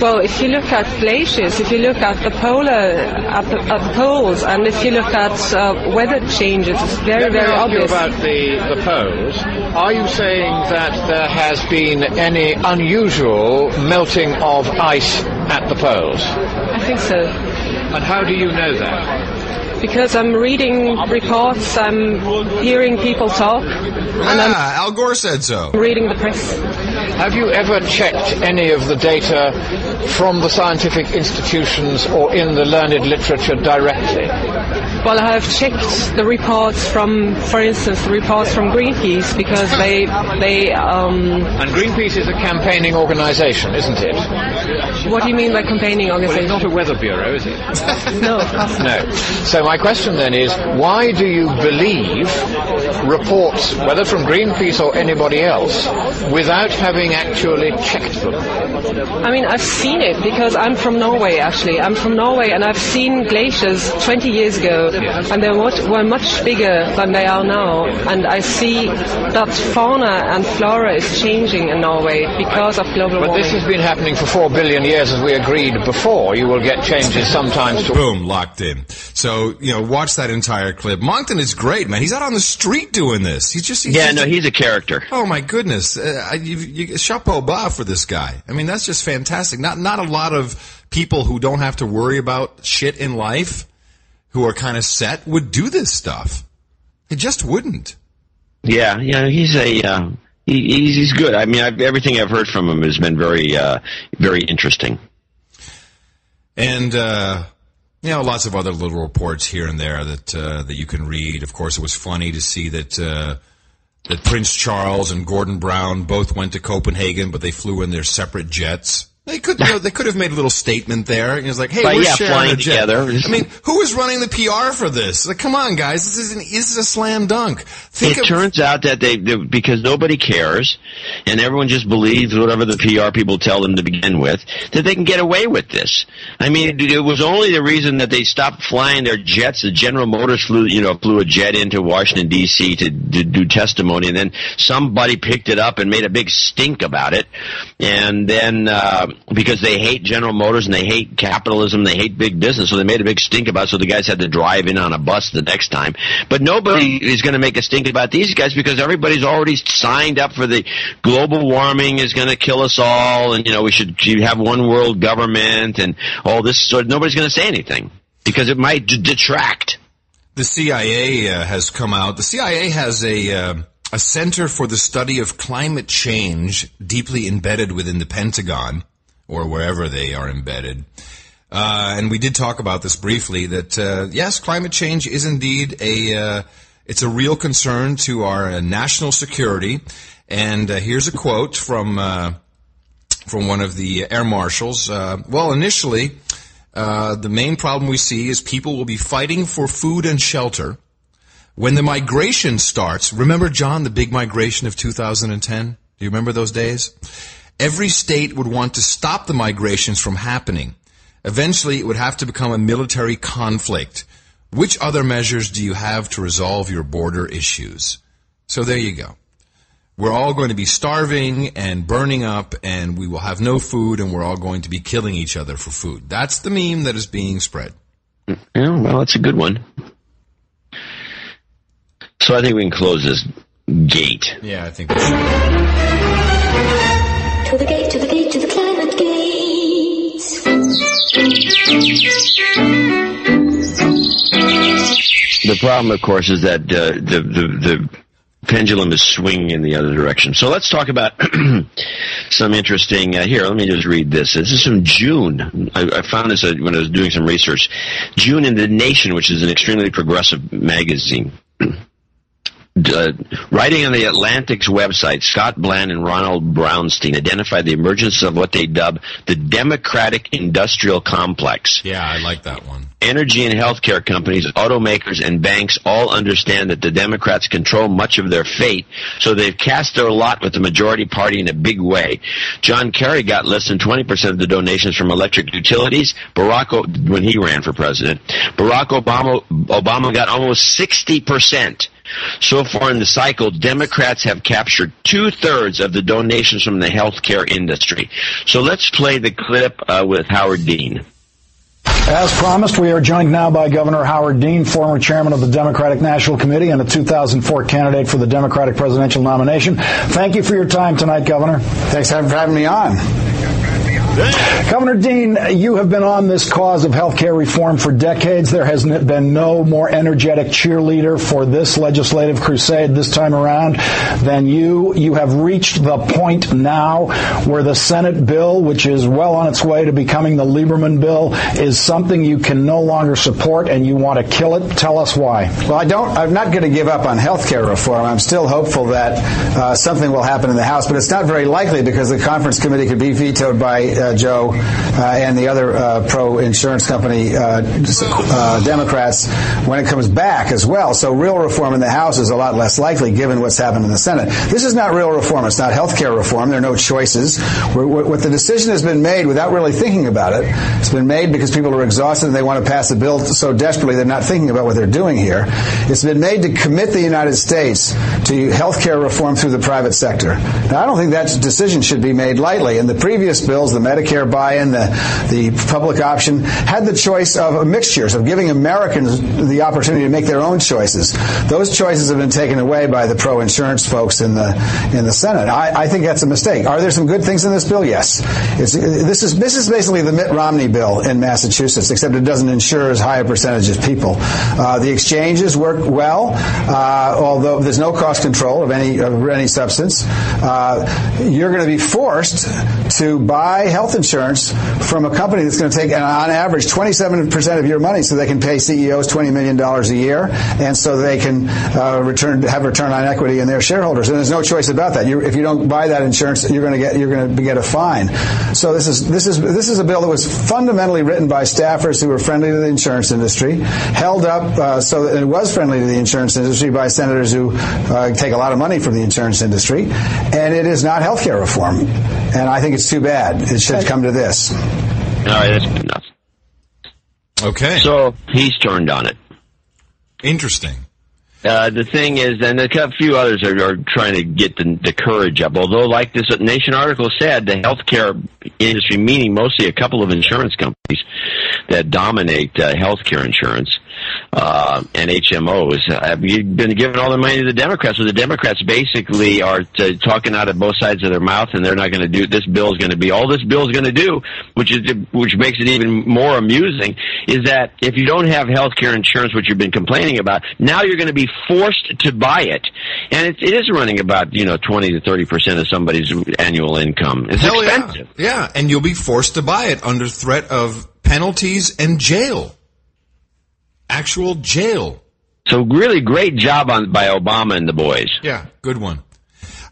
Well, if you look at glaciers, if you look at the polar, at the, at the poles, and if you look at uh, weather changes, it's very, Let very obvious. about the, the poles. Are you saying that there has been any unusual melting of ice at the poles? I think so. And how do you know that? Because I'm reading reports, I'm hearing people talk, and I'm Ah, Al Gore said so. reading the press. Have you ever checked any of the data from the scientific institutions or in the learned literature directly? Well, I have checked the reports from, for instance, the reports from Greenpeace because they, they, um, And Greenpeace is a campaigning organisation, isn't it? what do you mean by campaigning organisation? Well, it's not a weather bureau, is it? no, of course not. No. So my question then is, why do you believe reports, whether from Greenpeace or anybody else, without having actually checked them? I mean, I've seen it because I'm from Norway, actually. I'm from Norway and I've seen glaciers 20 years ago and they were, were much bigger than they are now. And I see that fauna and flora is changing in Norway because of global But warming. this has been happening for four billion years, as we agreed before. You will get changes sometimes to Boom, locked in. So, you know, watch that entire clip. Monckton is great, man. He's out on the street doing this. He's just, he's Yeah, just no, he's a character. Oh my goodness! Uh, I- you, you, chapeau bas for this guy. I mean, that's just fantastic. Not not a lot of people who don't have to worry about shit in life, who are kind of set, would do this stuff. It just wouldn't. Yeah, yeah, he's a uh, he, he's he's good. I mean, I've, everything I've heard from him has been very uh, very interesting. And uh, you know, lots of other little reports here and there that uh, that you can read. Of course, it was funny to see that uh, that Prince Charles and Gordon Brown both went to Copenhagen, but they flew in their separate jets. They could, you know, they could have made a little statement there. It was like, "Hey, But we're yeah, sharing flying a jet." together. I mean, who is running the PR for this? Like, come on, guys, this is an, this is a slam dunk. Think it of, turns out that they, they because nobody cares, and everyone just believes whatever the PR people tell them to begin with, that they can get away with this. I mean, it, it was only the reason that they stopped flying their jets. The General Motors flew, you know, flew a jet into Washington D.C. To, to do testimony, and then somebody picked it up and made a big stink about it, and then uh, because they hate General Motors and they hate capitalism, they hate big business, so they made a big stink about. it, So the guys had to drive in on a bus the next time. But nobody is going to make a stink about these guys because everybody's already signed up for the global warming is going to kill us all, and you know we should have one world government and all this. So nobody's going to say anything because it might d- detract. the CIA uh, has come out. The CIA has a uh, a center for the study of climate change deeply embedded within the Pentagon or wherever they are embedded. Uh, and we did talk about this briefly. That uh, yes, climate change is indeed a uh, it's a real concern to our uh, national security. And uh, here's a quote from uh, from one of the air marshals. Uh, well, initially, uh, the main problem we see is people will be fighting for food and shelter. When the migration starts, remember, John, the big migration of 2010? Do you remember those days? Every state would want to stop the migrations from happening. Eventually, it would have to become a military conflict. Which other measures do you have to resolve your border issues? So there you go. We're all going to be starving and burning up, and we will have no food, and we're all going to be killing each other for food. That's the meme that is being spread. Yeah, well, that's a good one. So I think we can close this gate. Yeah, I think we should. To the gate, to the gate, to the climate gate. The problem, of course, is that uh, the, the the pendulum is swinging in the other direction. So let's talk about some interesting. Uh, here, let me just read this. This is from June. I, I found this uh, when I was doing some research. June in the Nation, which is an extremely progressive magazine. Uh, writing on the Atlantic's website, Scott Bland and Ronald Brownstein identified the emergence of what they dub the Democratic Industrial Complex. Yeah, I like that one. Energy and healthcare companies, automakers, and banks all understand that the Democrats control much of their fate, so they've cast their lot with the majority party in a big way. John Kerry got less than 20% of the donations from electric utilities. Barack, o- when he ran for president, Barack Obama, Obama got almost 60%. So far in the cycle, Democrats have captured two thirds of the donations from the healthcare industry. So let's play the clip uh, with Howard Dean. As promised, we are joined now by Governor Howard Dean, former chairman of the Democratic National Committee and a 2004 candidate for the Democratic presidential nomination. Thank you for your time tonight, Governor. Thanks for having me on. Governor Dean, you have been on this cause of health care reform for decades. There has been no more energetic cheerleader for this legislative crusade this time around than you. You have reached the point now where the Senate bill, which is well on its way to becoming the Lieberman bill, is something you can no longer support and you want to kill it. Tell us why. Well, I don't. I'm not going to give up on health care reform. I'm still hopeful that uh, something will happen in the House, but it's not very likely because the conference committee could be vetoed by uh, Joe uh, and the other uh, pro-insurance company uh, uh, Democrats when it comes back as well. So real reform in the House is a lot less likely given what's happened in the Senate. This is not real reform. It's not health care reform. There are no choices. We're, what the decision has been made without really thinking about it. It's been made because people are exhausted and they want to pass a bill so desperately they're not thinking about what they're doing here. It's been made to commit the United States to health care reform through the private sector. Now, I don't think that decision should be made lightly. In the previous bills, the Medicare buy-in, the, the public option, had the choice of mixtures, of giving Americans the opportunity to make their own choices. Those choices have been taken away by the pro-insurance folks in the in the Senate. I, I think that's a mistake. Are there some good things in this bill? Yes. It's, this is this is basically the Mitt Romney bill in Massachusetts, except it doesn't insure as high a percentage as people. Uh, the exchanges work well, uh, although there's no cost control of any of any substance. Uh, you're going to be forced to buy health health insurance from a company that's going to take, on average, 27% of your money so they can pay CEOs $20 million a year and so they can uh, return have return on equity in their shareholders. And there's no choice about that. You, if you don't buy that insurance, you're going to get you're going to get a fine. So this is this is this is a bill that was fundamentally written by staffers who were friendly to the insurance industry, held up uh, so that it was friendly to the insurance industry by senators who uh, take a lot of money from the insurance industry, and it is not health care reform. And I think it's too bad. It should come to this. All right, that's good enough. Okay. So he's turned on it. Interesting. Uh, the thing is, and a few others are, are trying to get the, the, courage up. Although, like this Nation article said, the healthcare industry, meaning mostly a couple of insurance companies that dominate uh, healthcare insurance, uh, and HMOs have been giving all the money to the Democrats. So the Democrats basically are t- talking out of both sides of their mouth, and they're not going to do. This bill is going to be all this bill is going to do, which is which makes it even more amusing. Is that if you don't have health care insurance, which you've been complaining about, now you're going to be forced to buy it, and it, it is running about you know twenty to thirty percent of somebody's annual income. It's Hell expensive. Yeah. yeah, and you'll be forced to buy it under threat of penalties and jail actual jail. So really great job on by Obama and the boys. Yeah, good one.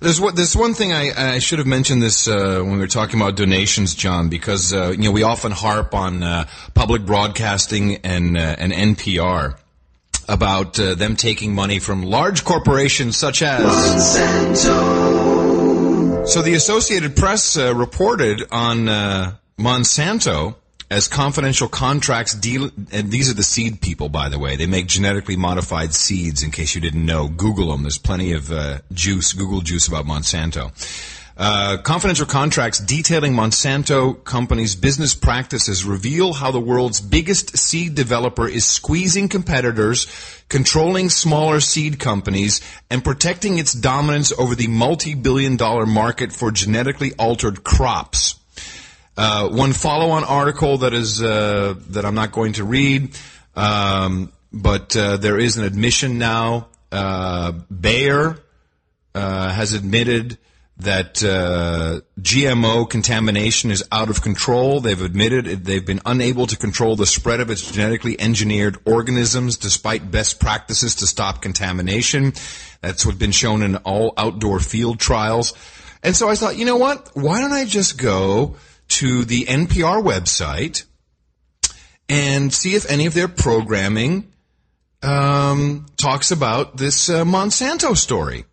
There's what there's one thing I, I should have mentioned this uh, when we were talking about donations, John, because uh, you know we often harp on uh, public broadcasting and uh, and NPR about uh, them taking money from large corporations such as Monsanto. So the Associated Press uh, reported on Monsanto as confidential contracts deal, and these are the seed people, by the way. They make genetically modified seeds, in case you didn't know. Google them. There's plenty of uh, juice, Google juice about Monsanto. Uh, confidential contracts detailing Monsanto company's business practices reveal how the world's biggest seed developer is squeezing competitors, controlling smaller seed companies, and protecting its dominance over the multi-billion dollar market for genetically altered crops. Uh, one follow-on article that is uh, that I'm not going to read, um, but uh, there is an admission now. Uh, Bayer uh, has admitted that uh, GMO contamination is out of control. They've admitted it, they've been unable to control the spread of its genetically engineered organisms despite best practices to stop contamination. That's what's been shown in all outdoor field trials. And so I thought, you know what? Why don't I just go to the NPR website and see if any of their programming um, talks about this uh, Monsanto story.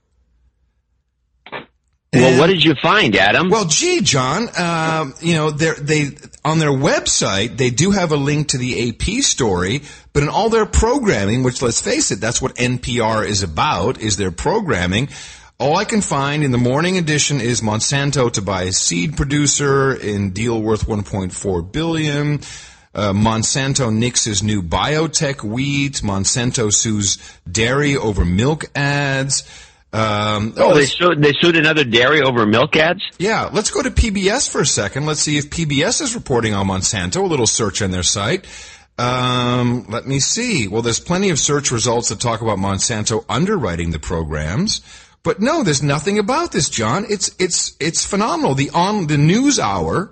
Well, what did you find, Adam? Well, gee, John, um, you know, they on their website they do have a link to the AP story, but in all their programming, which let's face it, that's what NPR is about, is their programming. All I can find in the morning edition is Monsanto to buy a seed producer in deal worth 1.4 billion. Uh, Monsanto nixes new biotech wheat. Monsanto sues dairy over milk ads. Um, oh, they sued, they sued another dairy over milk ads? Yeah. Let's go to PBS for a second. Let's see if PBS is reporting on Monsanto. A little search on their site. Um, let me see. Well, there's plenty of search results that talk about Monsanto underwriting the programs. But no, there's nothing about this, John. It's it's it's phenomenal. The on the news hour,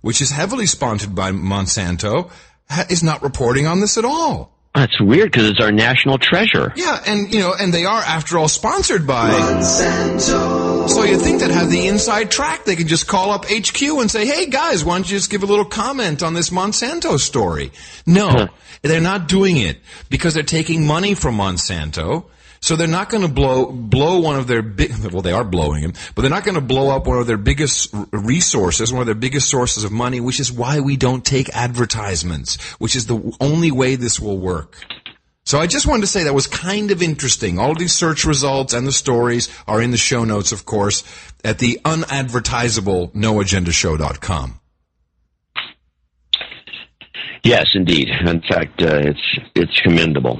which is heavily sponsored by Monsanto, ha- is not reporting on this at all. That's weird because it's our national treasure. Yeah, and you know, and they are, after all, sponsored by Monsanto. So you think that have the inside track? They can just call up HQ and say, "Hey guys, why don't you just give a little comment on this Monsanto story?" No, they're not doing it because they're taking money from Monsanto so they're not going to blow blow one of their big. Well, they are blowing him, but they're not going to blow up one of their biggest resources, one of their biggest sources of money, which is why we don't take advertisements, which is the only way this will work. So I just wanted to say that was kind of interesting. All of these search results and the stories are in the show notes, of course, at the unadvertisable noagendashow.com. Yes, indeed. In fact, uh, it's it's commendable.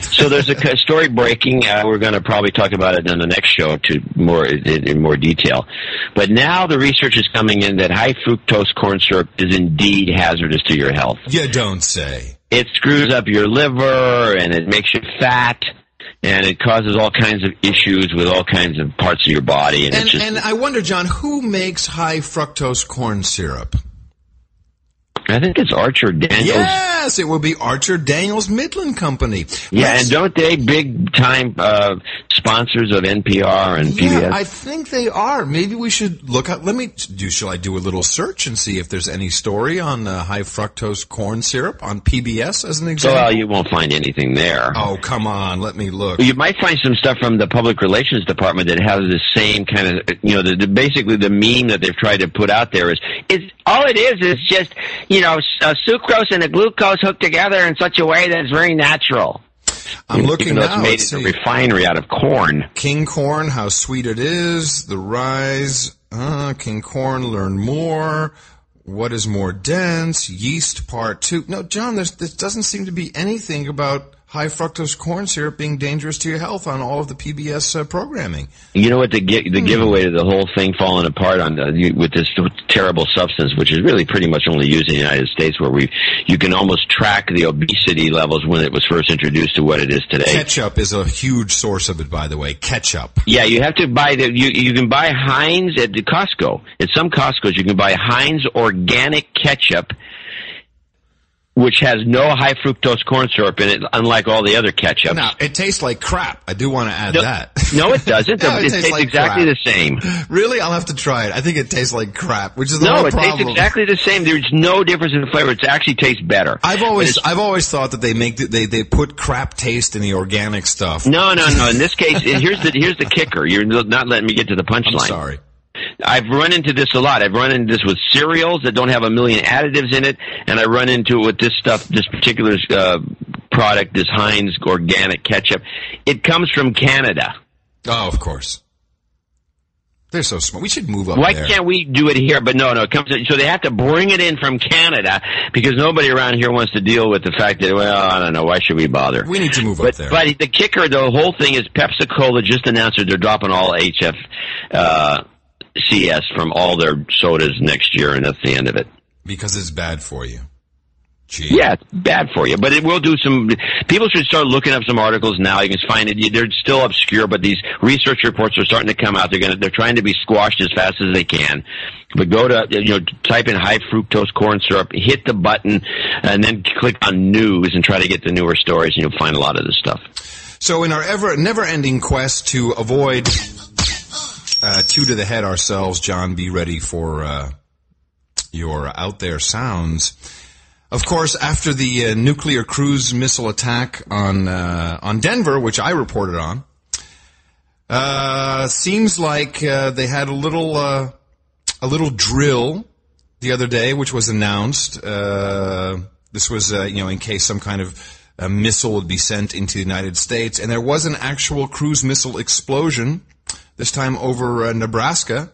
So there's a story breaking. Uh, we're going to probably talk about it in the next show to more in, in, more detail. But now the research is coming in that high fructose corn syrup is indeed hazardous to your health. You don't say. It screws up your liver and it makes you fat. and it causes all kinds of issues with all kinds of parts of your body. And, And, it's just, and I wonder, John, who makes high fructose corn syrup? I think it's Archer Daniels. Yes, it will be Archer Daniels Midland Company. Yeah, Let's- and don't they big time uh, sponsors of NPR and PBS? Yeah, I think they are. Maybe we should look up. Let me do. Shall I do a little search and see if there's any story on uh, high fructose corn syrup on PBS as an example? well, you won't find anything there. oh, come on. Let me look. You might find some stuff from the public relations department that has the same kind of, you know, the, the, basically the meme that they've tried to put out there is, is all it is is just, you know, s- uh, sucrose and the glucose hooked together in such a way that it's very natural. I'm Even looking though now. It's made in a refinery out of corn. King corn, how sweet it is. The rise. Uh, King corn, learn more. What is more dense? Yeast part two. No, John, there's, there doesn't seem to be anything about high fructose corn syrup being dangerous to your health on all of the PBS uh, programming. You know what? The gi- Hmm. the giveaway to the whole thing falling apart on the, with this terrible substance, which is really pretty much only used in the United States, where we you can almost track the obesity levels when it was first introduced to what it is today. Ketchup is a huge source of it, by the way. Ketchup. Yeah, you have to buy the you you can buy Heinz at the Costco. At some Costco's you can buy Heinz organic ketchup which has no high fructose corn syrup in it unlike all the other ketchups. Now, it tastes like crap. I do want to add No- that. no, it doesn't. No, it, tastes like exactly crap. the same. Really? I'll have to try it. I think it tastes like crap, which is the No, whole it problem. tastes exactly the same. There's no difference in the flavor. It actually tastes better. I've always I've always thought that they make the, they they put crap taste in the organic stuff. No, no, no. In this case, here's the here's the kicker. You're not letting me get to the punchline. I'm sorry. I've run into this a lot. I've run into this with cereals that don't have a million additives in it, and I run into it with this stuff, this particular uh, product, this Heinz organic ketchup. It comes from Canada. Oh, of course. They're so smart. We should move up Why there. can't we do it here? But no, no, it comes. So they have to bring it in from Canada because nobody around here wants to deal with the fact that well, I don't know, why should we bother? We need to move but, up there. But the kicker, the whole thing is Pepsi Cola just announced that they're dropping all HF uh, CS from all their sodas next year, and that's the end of it. because it's bad for you. Gee. Yeah, it's bad for you, but it will do some. People should start looking up some articles now. You can find it. They're still obscure, but these research reports are starting to come out. They're going to, they're trying to be squashed as fast as they can. But go to you know type in high fructose corn syrup, hit the button, and then click on news and try to get the newer stories, and you'll find a lot of this stuff. So in our ever never-ending quest to avoid uh, two to the head ourselves, John, be ready for uh, your out there sounds. Of course, after the uh, nuclear cruise missile attack on uh, on Denver, which I reported on, uh, seems like uh, they had a little a little drill the other day, which was announced. This was, you know, in case some kind of missile would be sent into the United States, and there was an actual cruise missile explosion. This time over uh, Nebraska.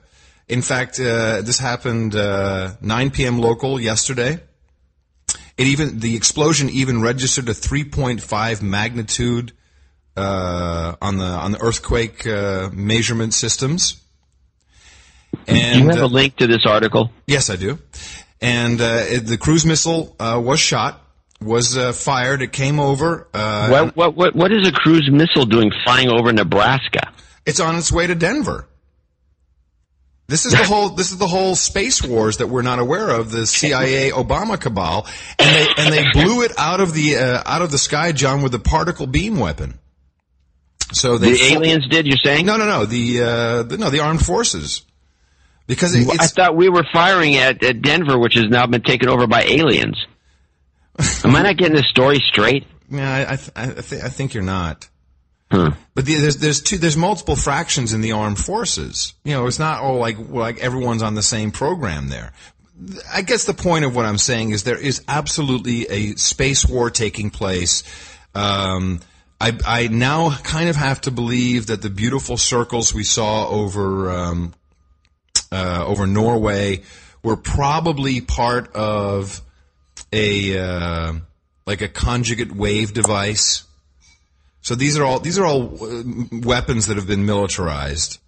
In fact, uh, this happened uh, 9 p.m. local yesterday. It even the explosion even registered a 3.5 magnitude uh, on the on the earthquake uh, measurement systems. And Do you have a link to this article? Yes, I do. And uh, it, the cruise missile uh, was shot, was uh, fired. It came over. Uh, what, what what what is a cruise missile doing flying over Nebraska? It's on its way to Denver. This is the whole. This is the whole space wars that we're not aware of. The CIA Obama cabal, and they and they blew it out of the uh, out of the sky, John, with a particle beam weapon. So they The aliens did. You're saying? No, no, no. The, uh, the no, the armed forces. Because it, I thought we were firing at, at Denver, which has now been taken over by aliens. Am I not getting this story straight? yeah, I, I, th- I, th- I think you're not. But the, there's there's two there's multiple fractions in the armed forces. You know, it's not all like like everyone's on the same program there. I guess the point of what I'm saying is there is absolutely a space war taking place. Um, I, I now kind of have to believe that the beautiful circles we saw over um, uh, over Norway were probably part of a uh, like a conjugate wave device. So these are all these are all uh, weapons that have been militarized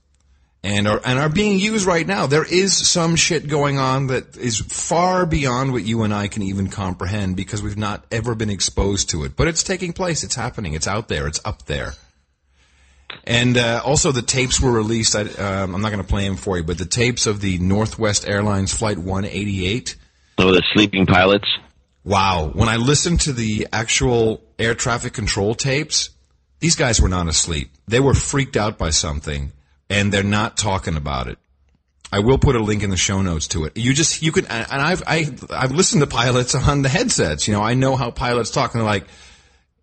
and are and are being used right now. There is some shit going on that is far beyond what you and I can even comprehend because we've not ever been exposed to it. But it's taking place. It's happening. It's out there. It's up there. And uh, also, the tapes were released. I, um, I'm not going to play them for you, but the tapes of the Northwest Airlines Flight 188. Oh, the sleeping pilots. Wow. When I listened to the actual air traffic control tapes, these guys were not asleep. They were freaked out by something, and they're not talking about it. I will put a link in the show notes to it. You just you can, and I've I, I've listened to pilots on the headsets. You know, I know how pilots talk, and they're like,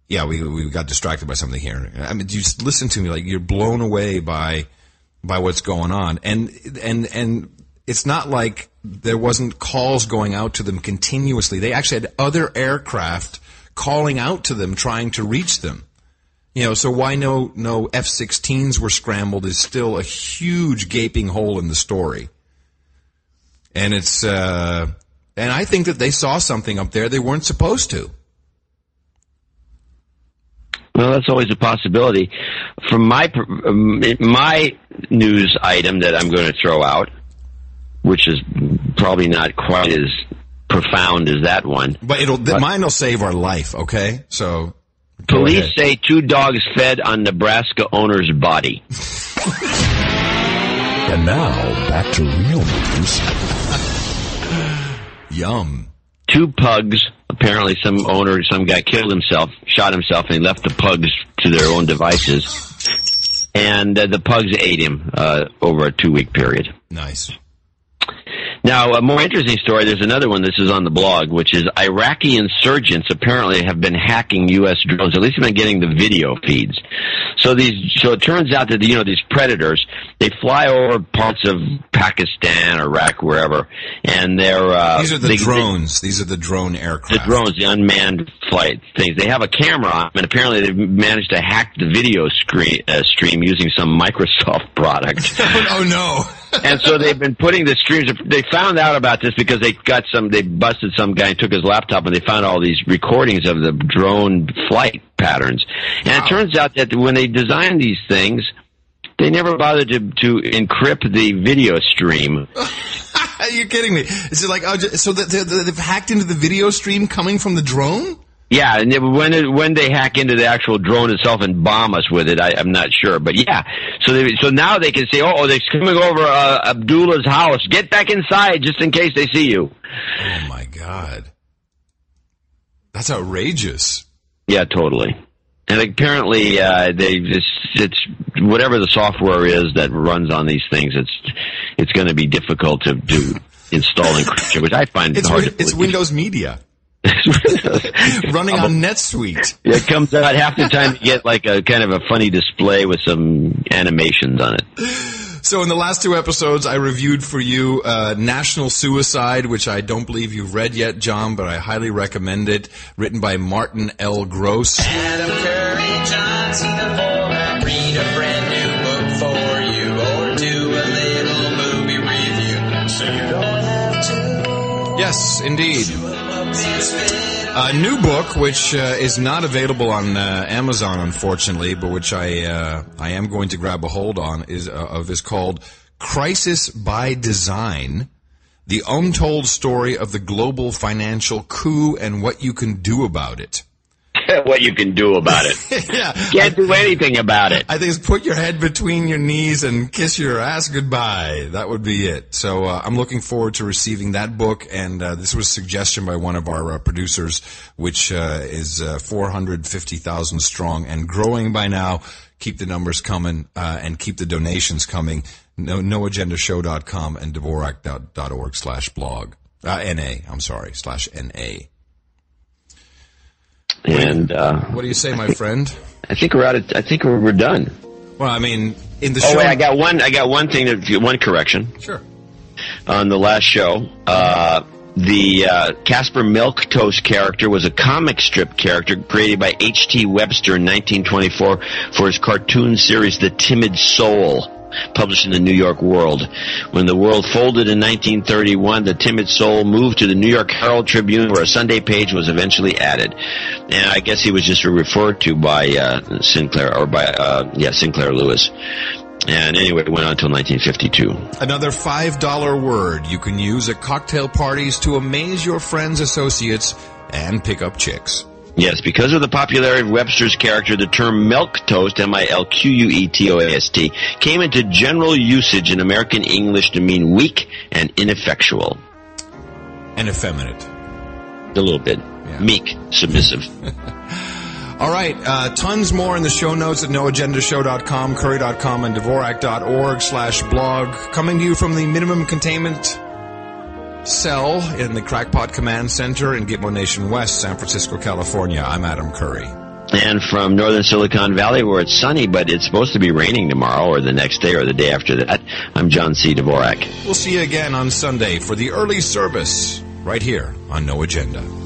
"Yeah, we we got distracted by something here." I mean, you just listen to me like you're blown away by by what's going on, and and and it's not like there wasn't calls going out to them continuously. They actually had other aircraft calling out to them, trying to reach them. You know, so why no no F-16s were scrambled is still a huge gaping hole in the story. And it's uh, and I think that they saw something up there they weren't supposed to. Well, that's always a possibility. From my um, my news item that I'm going to throw out, which is probably not quite as profound as that one, but it'll but, mine will save our life. Okay, so Police say two dogs fed on Nebraska owner's body. and now back to real news. Yum. Two pugs. Apparently, some owner, some guy killed himself, shot himself, and he left the pugs to their own devices. And uh, the pugs ate him uh, over a two-week period. Nice. Now, a more interesting story, there's another one, this is on the blog, which is Iraqi insurgents apparently have been hacking U.S. drones, at least they've been getting the video feeds. So these, so it turns out that, you know, these predators, they fly over parts of Pakistan, Iraq, wherever, and they're, uh, These are the they, drones. They, these are the drone aircraft. The drones, the unmanned flight things. They have a camera on them, and apparently they've managed to hack the video screen, uh, stream using some Microsoft product. oh no. And so they've been putting the streams, they found out about this because they got some, they busted some guy and took his laptop and they found all these recordings of the drone flight patterns. And wow. it turns out that when they designed these things, they never bothered to, to encrypt the video stream. Are you kidding me? Is it like, oh, so they've hacked into the video stream coming from the drone? Yeah, and when it, when they hack into the actual drone itself and bomb us with it, I, am not sure. But yeah, so they, so now they can say, oh, they're coming over uh, Abdullah's house. Get back inside just in case they see you. Oh my god, that's outrageous. Yeah, totally. And apparently, uh, they it's, it's whatever the software is that runs on these things. It's it's going to be difficult to do install encryption, which I find it's hard. It's Windows Media. running on NetSuite. It comes out half the time you get like a kind of a funny display with some animations on it. So in the last two episodes, I reviewed for you uh, National Suicide, which I don't believe you've read yet, John, but I highly recommend it. Written by Martin L. Gross. Adam Curry, John C. read a brand new book for you, or do a little movie review, so you don't have to. Yes, indeed. A new book, which uh, is not available on uh, Amazon, unfortunately, but which I uh, I am going to grab a hold on is uh, of is called "Crisis by Design: The Untold Story of the Global Financial Coup and What You Can Do About It." what you can do about it. yeah. Can't do anything about it. I think it's put your head between your knees and kiss your ass goodbye. That would be it. So uh, I'm looking forward to receiving that book. And uh, this was a suggestion by one of our uh, producers, which uh, is uh, 450,000 strong and growing by now. Keep the numbers coming uh, and keep the donations coming. No, noagendashow.com and Dvorak.org slash blog. NA, I'm sorry, slash NA. And uh, what do you say, my friend? I think we're out. Of, I think we're, we're done. Well, I mean, in the oh, show. wait, I got one. I got one thing. To, one correction. Sure. On the last show, uh, the uh, Caspar Milquetoast character was a comic strip character created by H.T. Webster in 1924 for his cartoon series The Timid Soul published in the New York World. When the world folded in 1931, the timid soul moved to the New York Herald Tribune, where a Sunday page was eventually added. And I guess he was just referred to by uh, Sinclair, or by uh, yeah Sinclair Lewis. And anyway, it went on until 1952. Another $5 word you can use at cocktail parties to amaze your friends, associates, and pick up chicks. Yes, because of the popularity of Webster's character, the term milquetoast, M-I-L-Q-U-E-T-O-A-S-T, came into general usage in American English to mean weak and ineffectual. And effeminate. A little bit. Meek, submissive. All right, uh, tons more in the show notes at noagendashow.com, curry.com, and dvorak.org slash blog. Coming to you from the minimum containment cell in the Crackpot Command Center in Gitmo Nation West, San Francisco, California. I'm Adam Curry. And from northern Silicon Valley, where it's sunny, but it's supposed to be raining tomorrow or the next day or the day after that, I'm John C. Dvorak. We'll see you again on Sunday for the early service right here on No Agenda.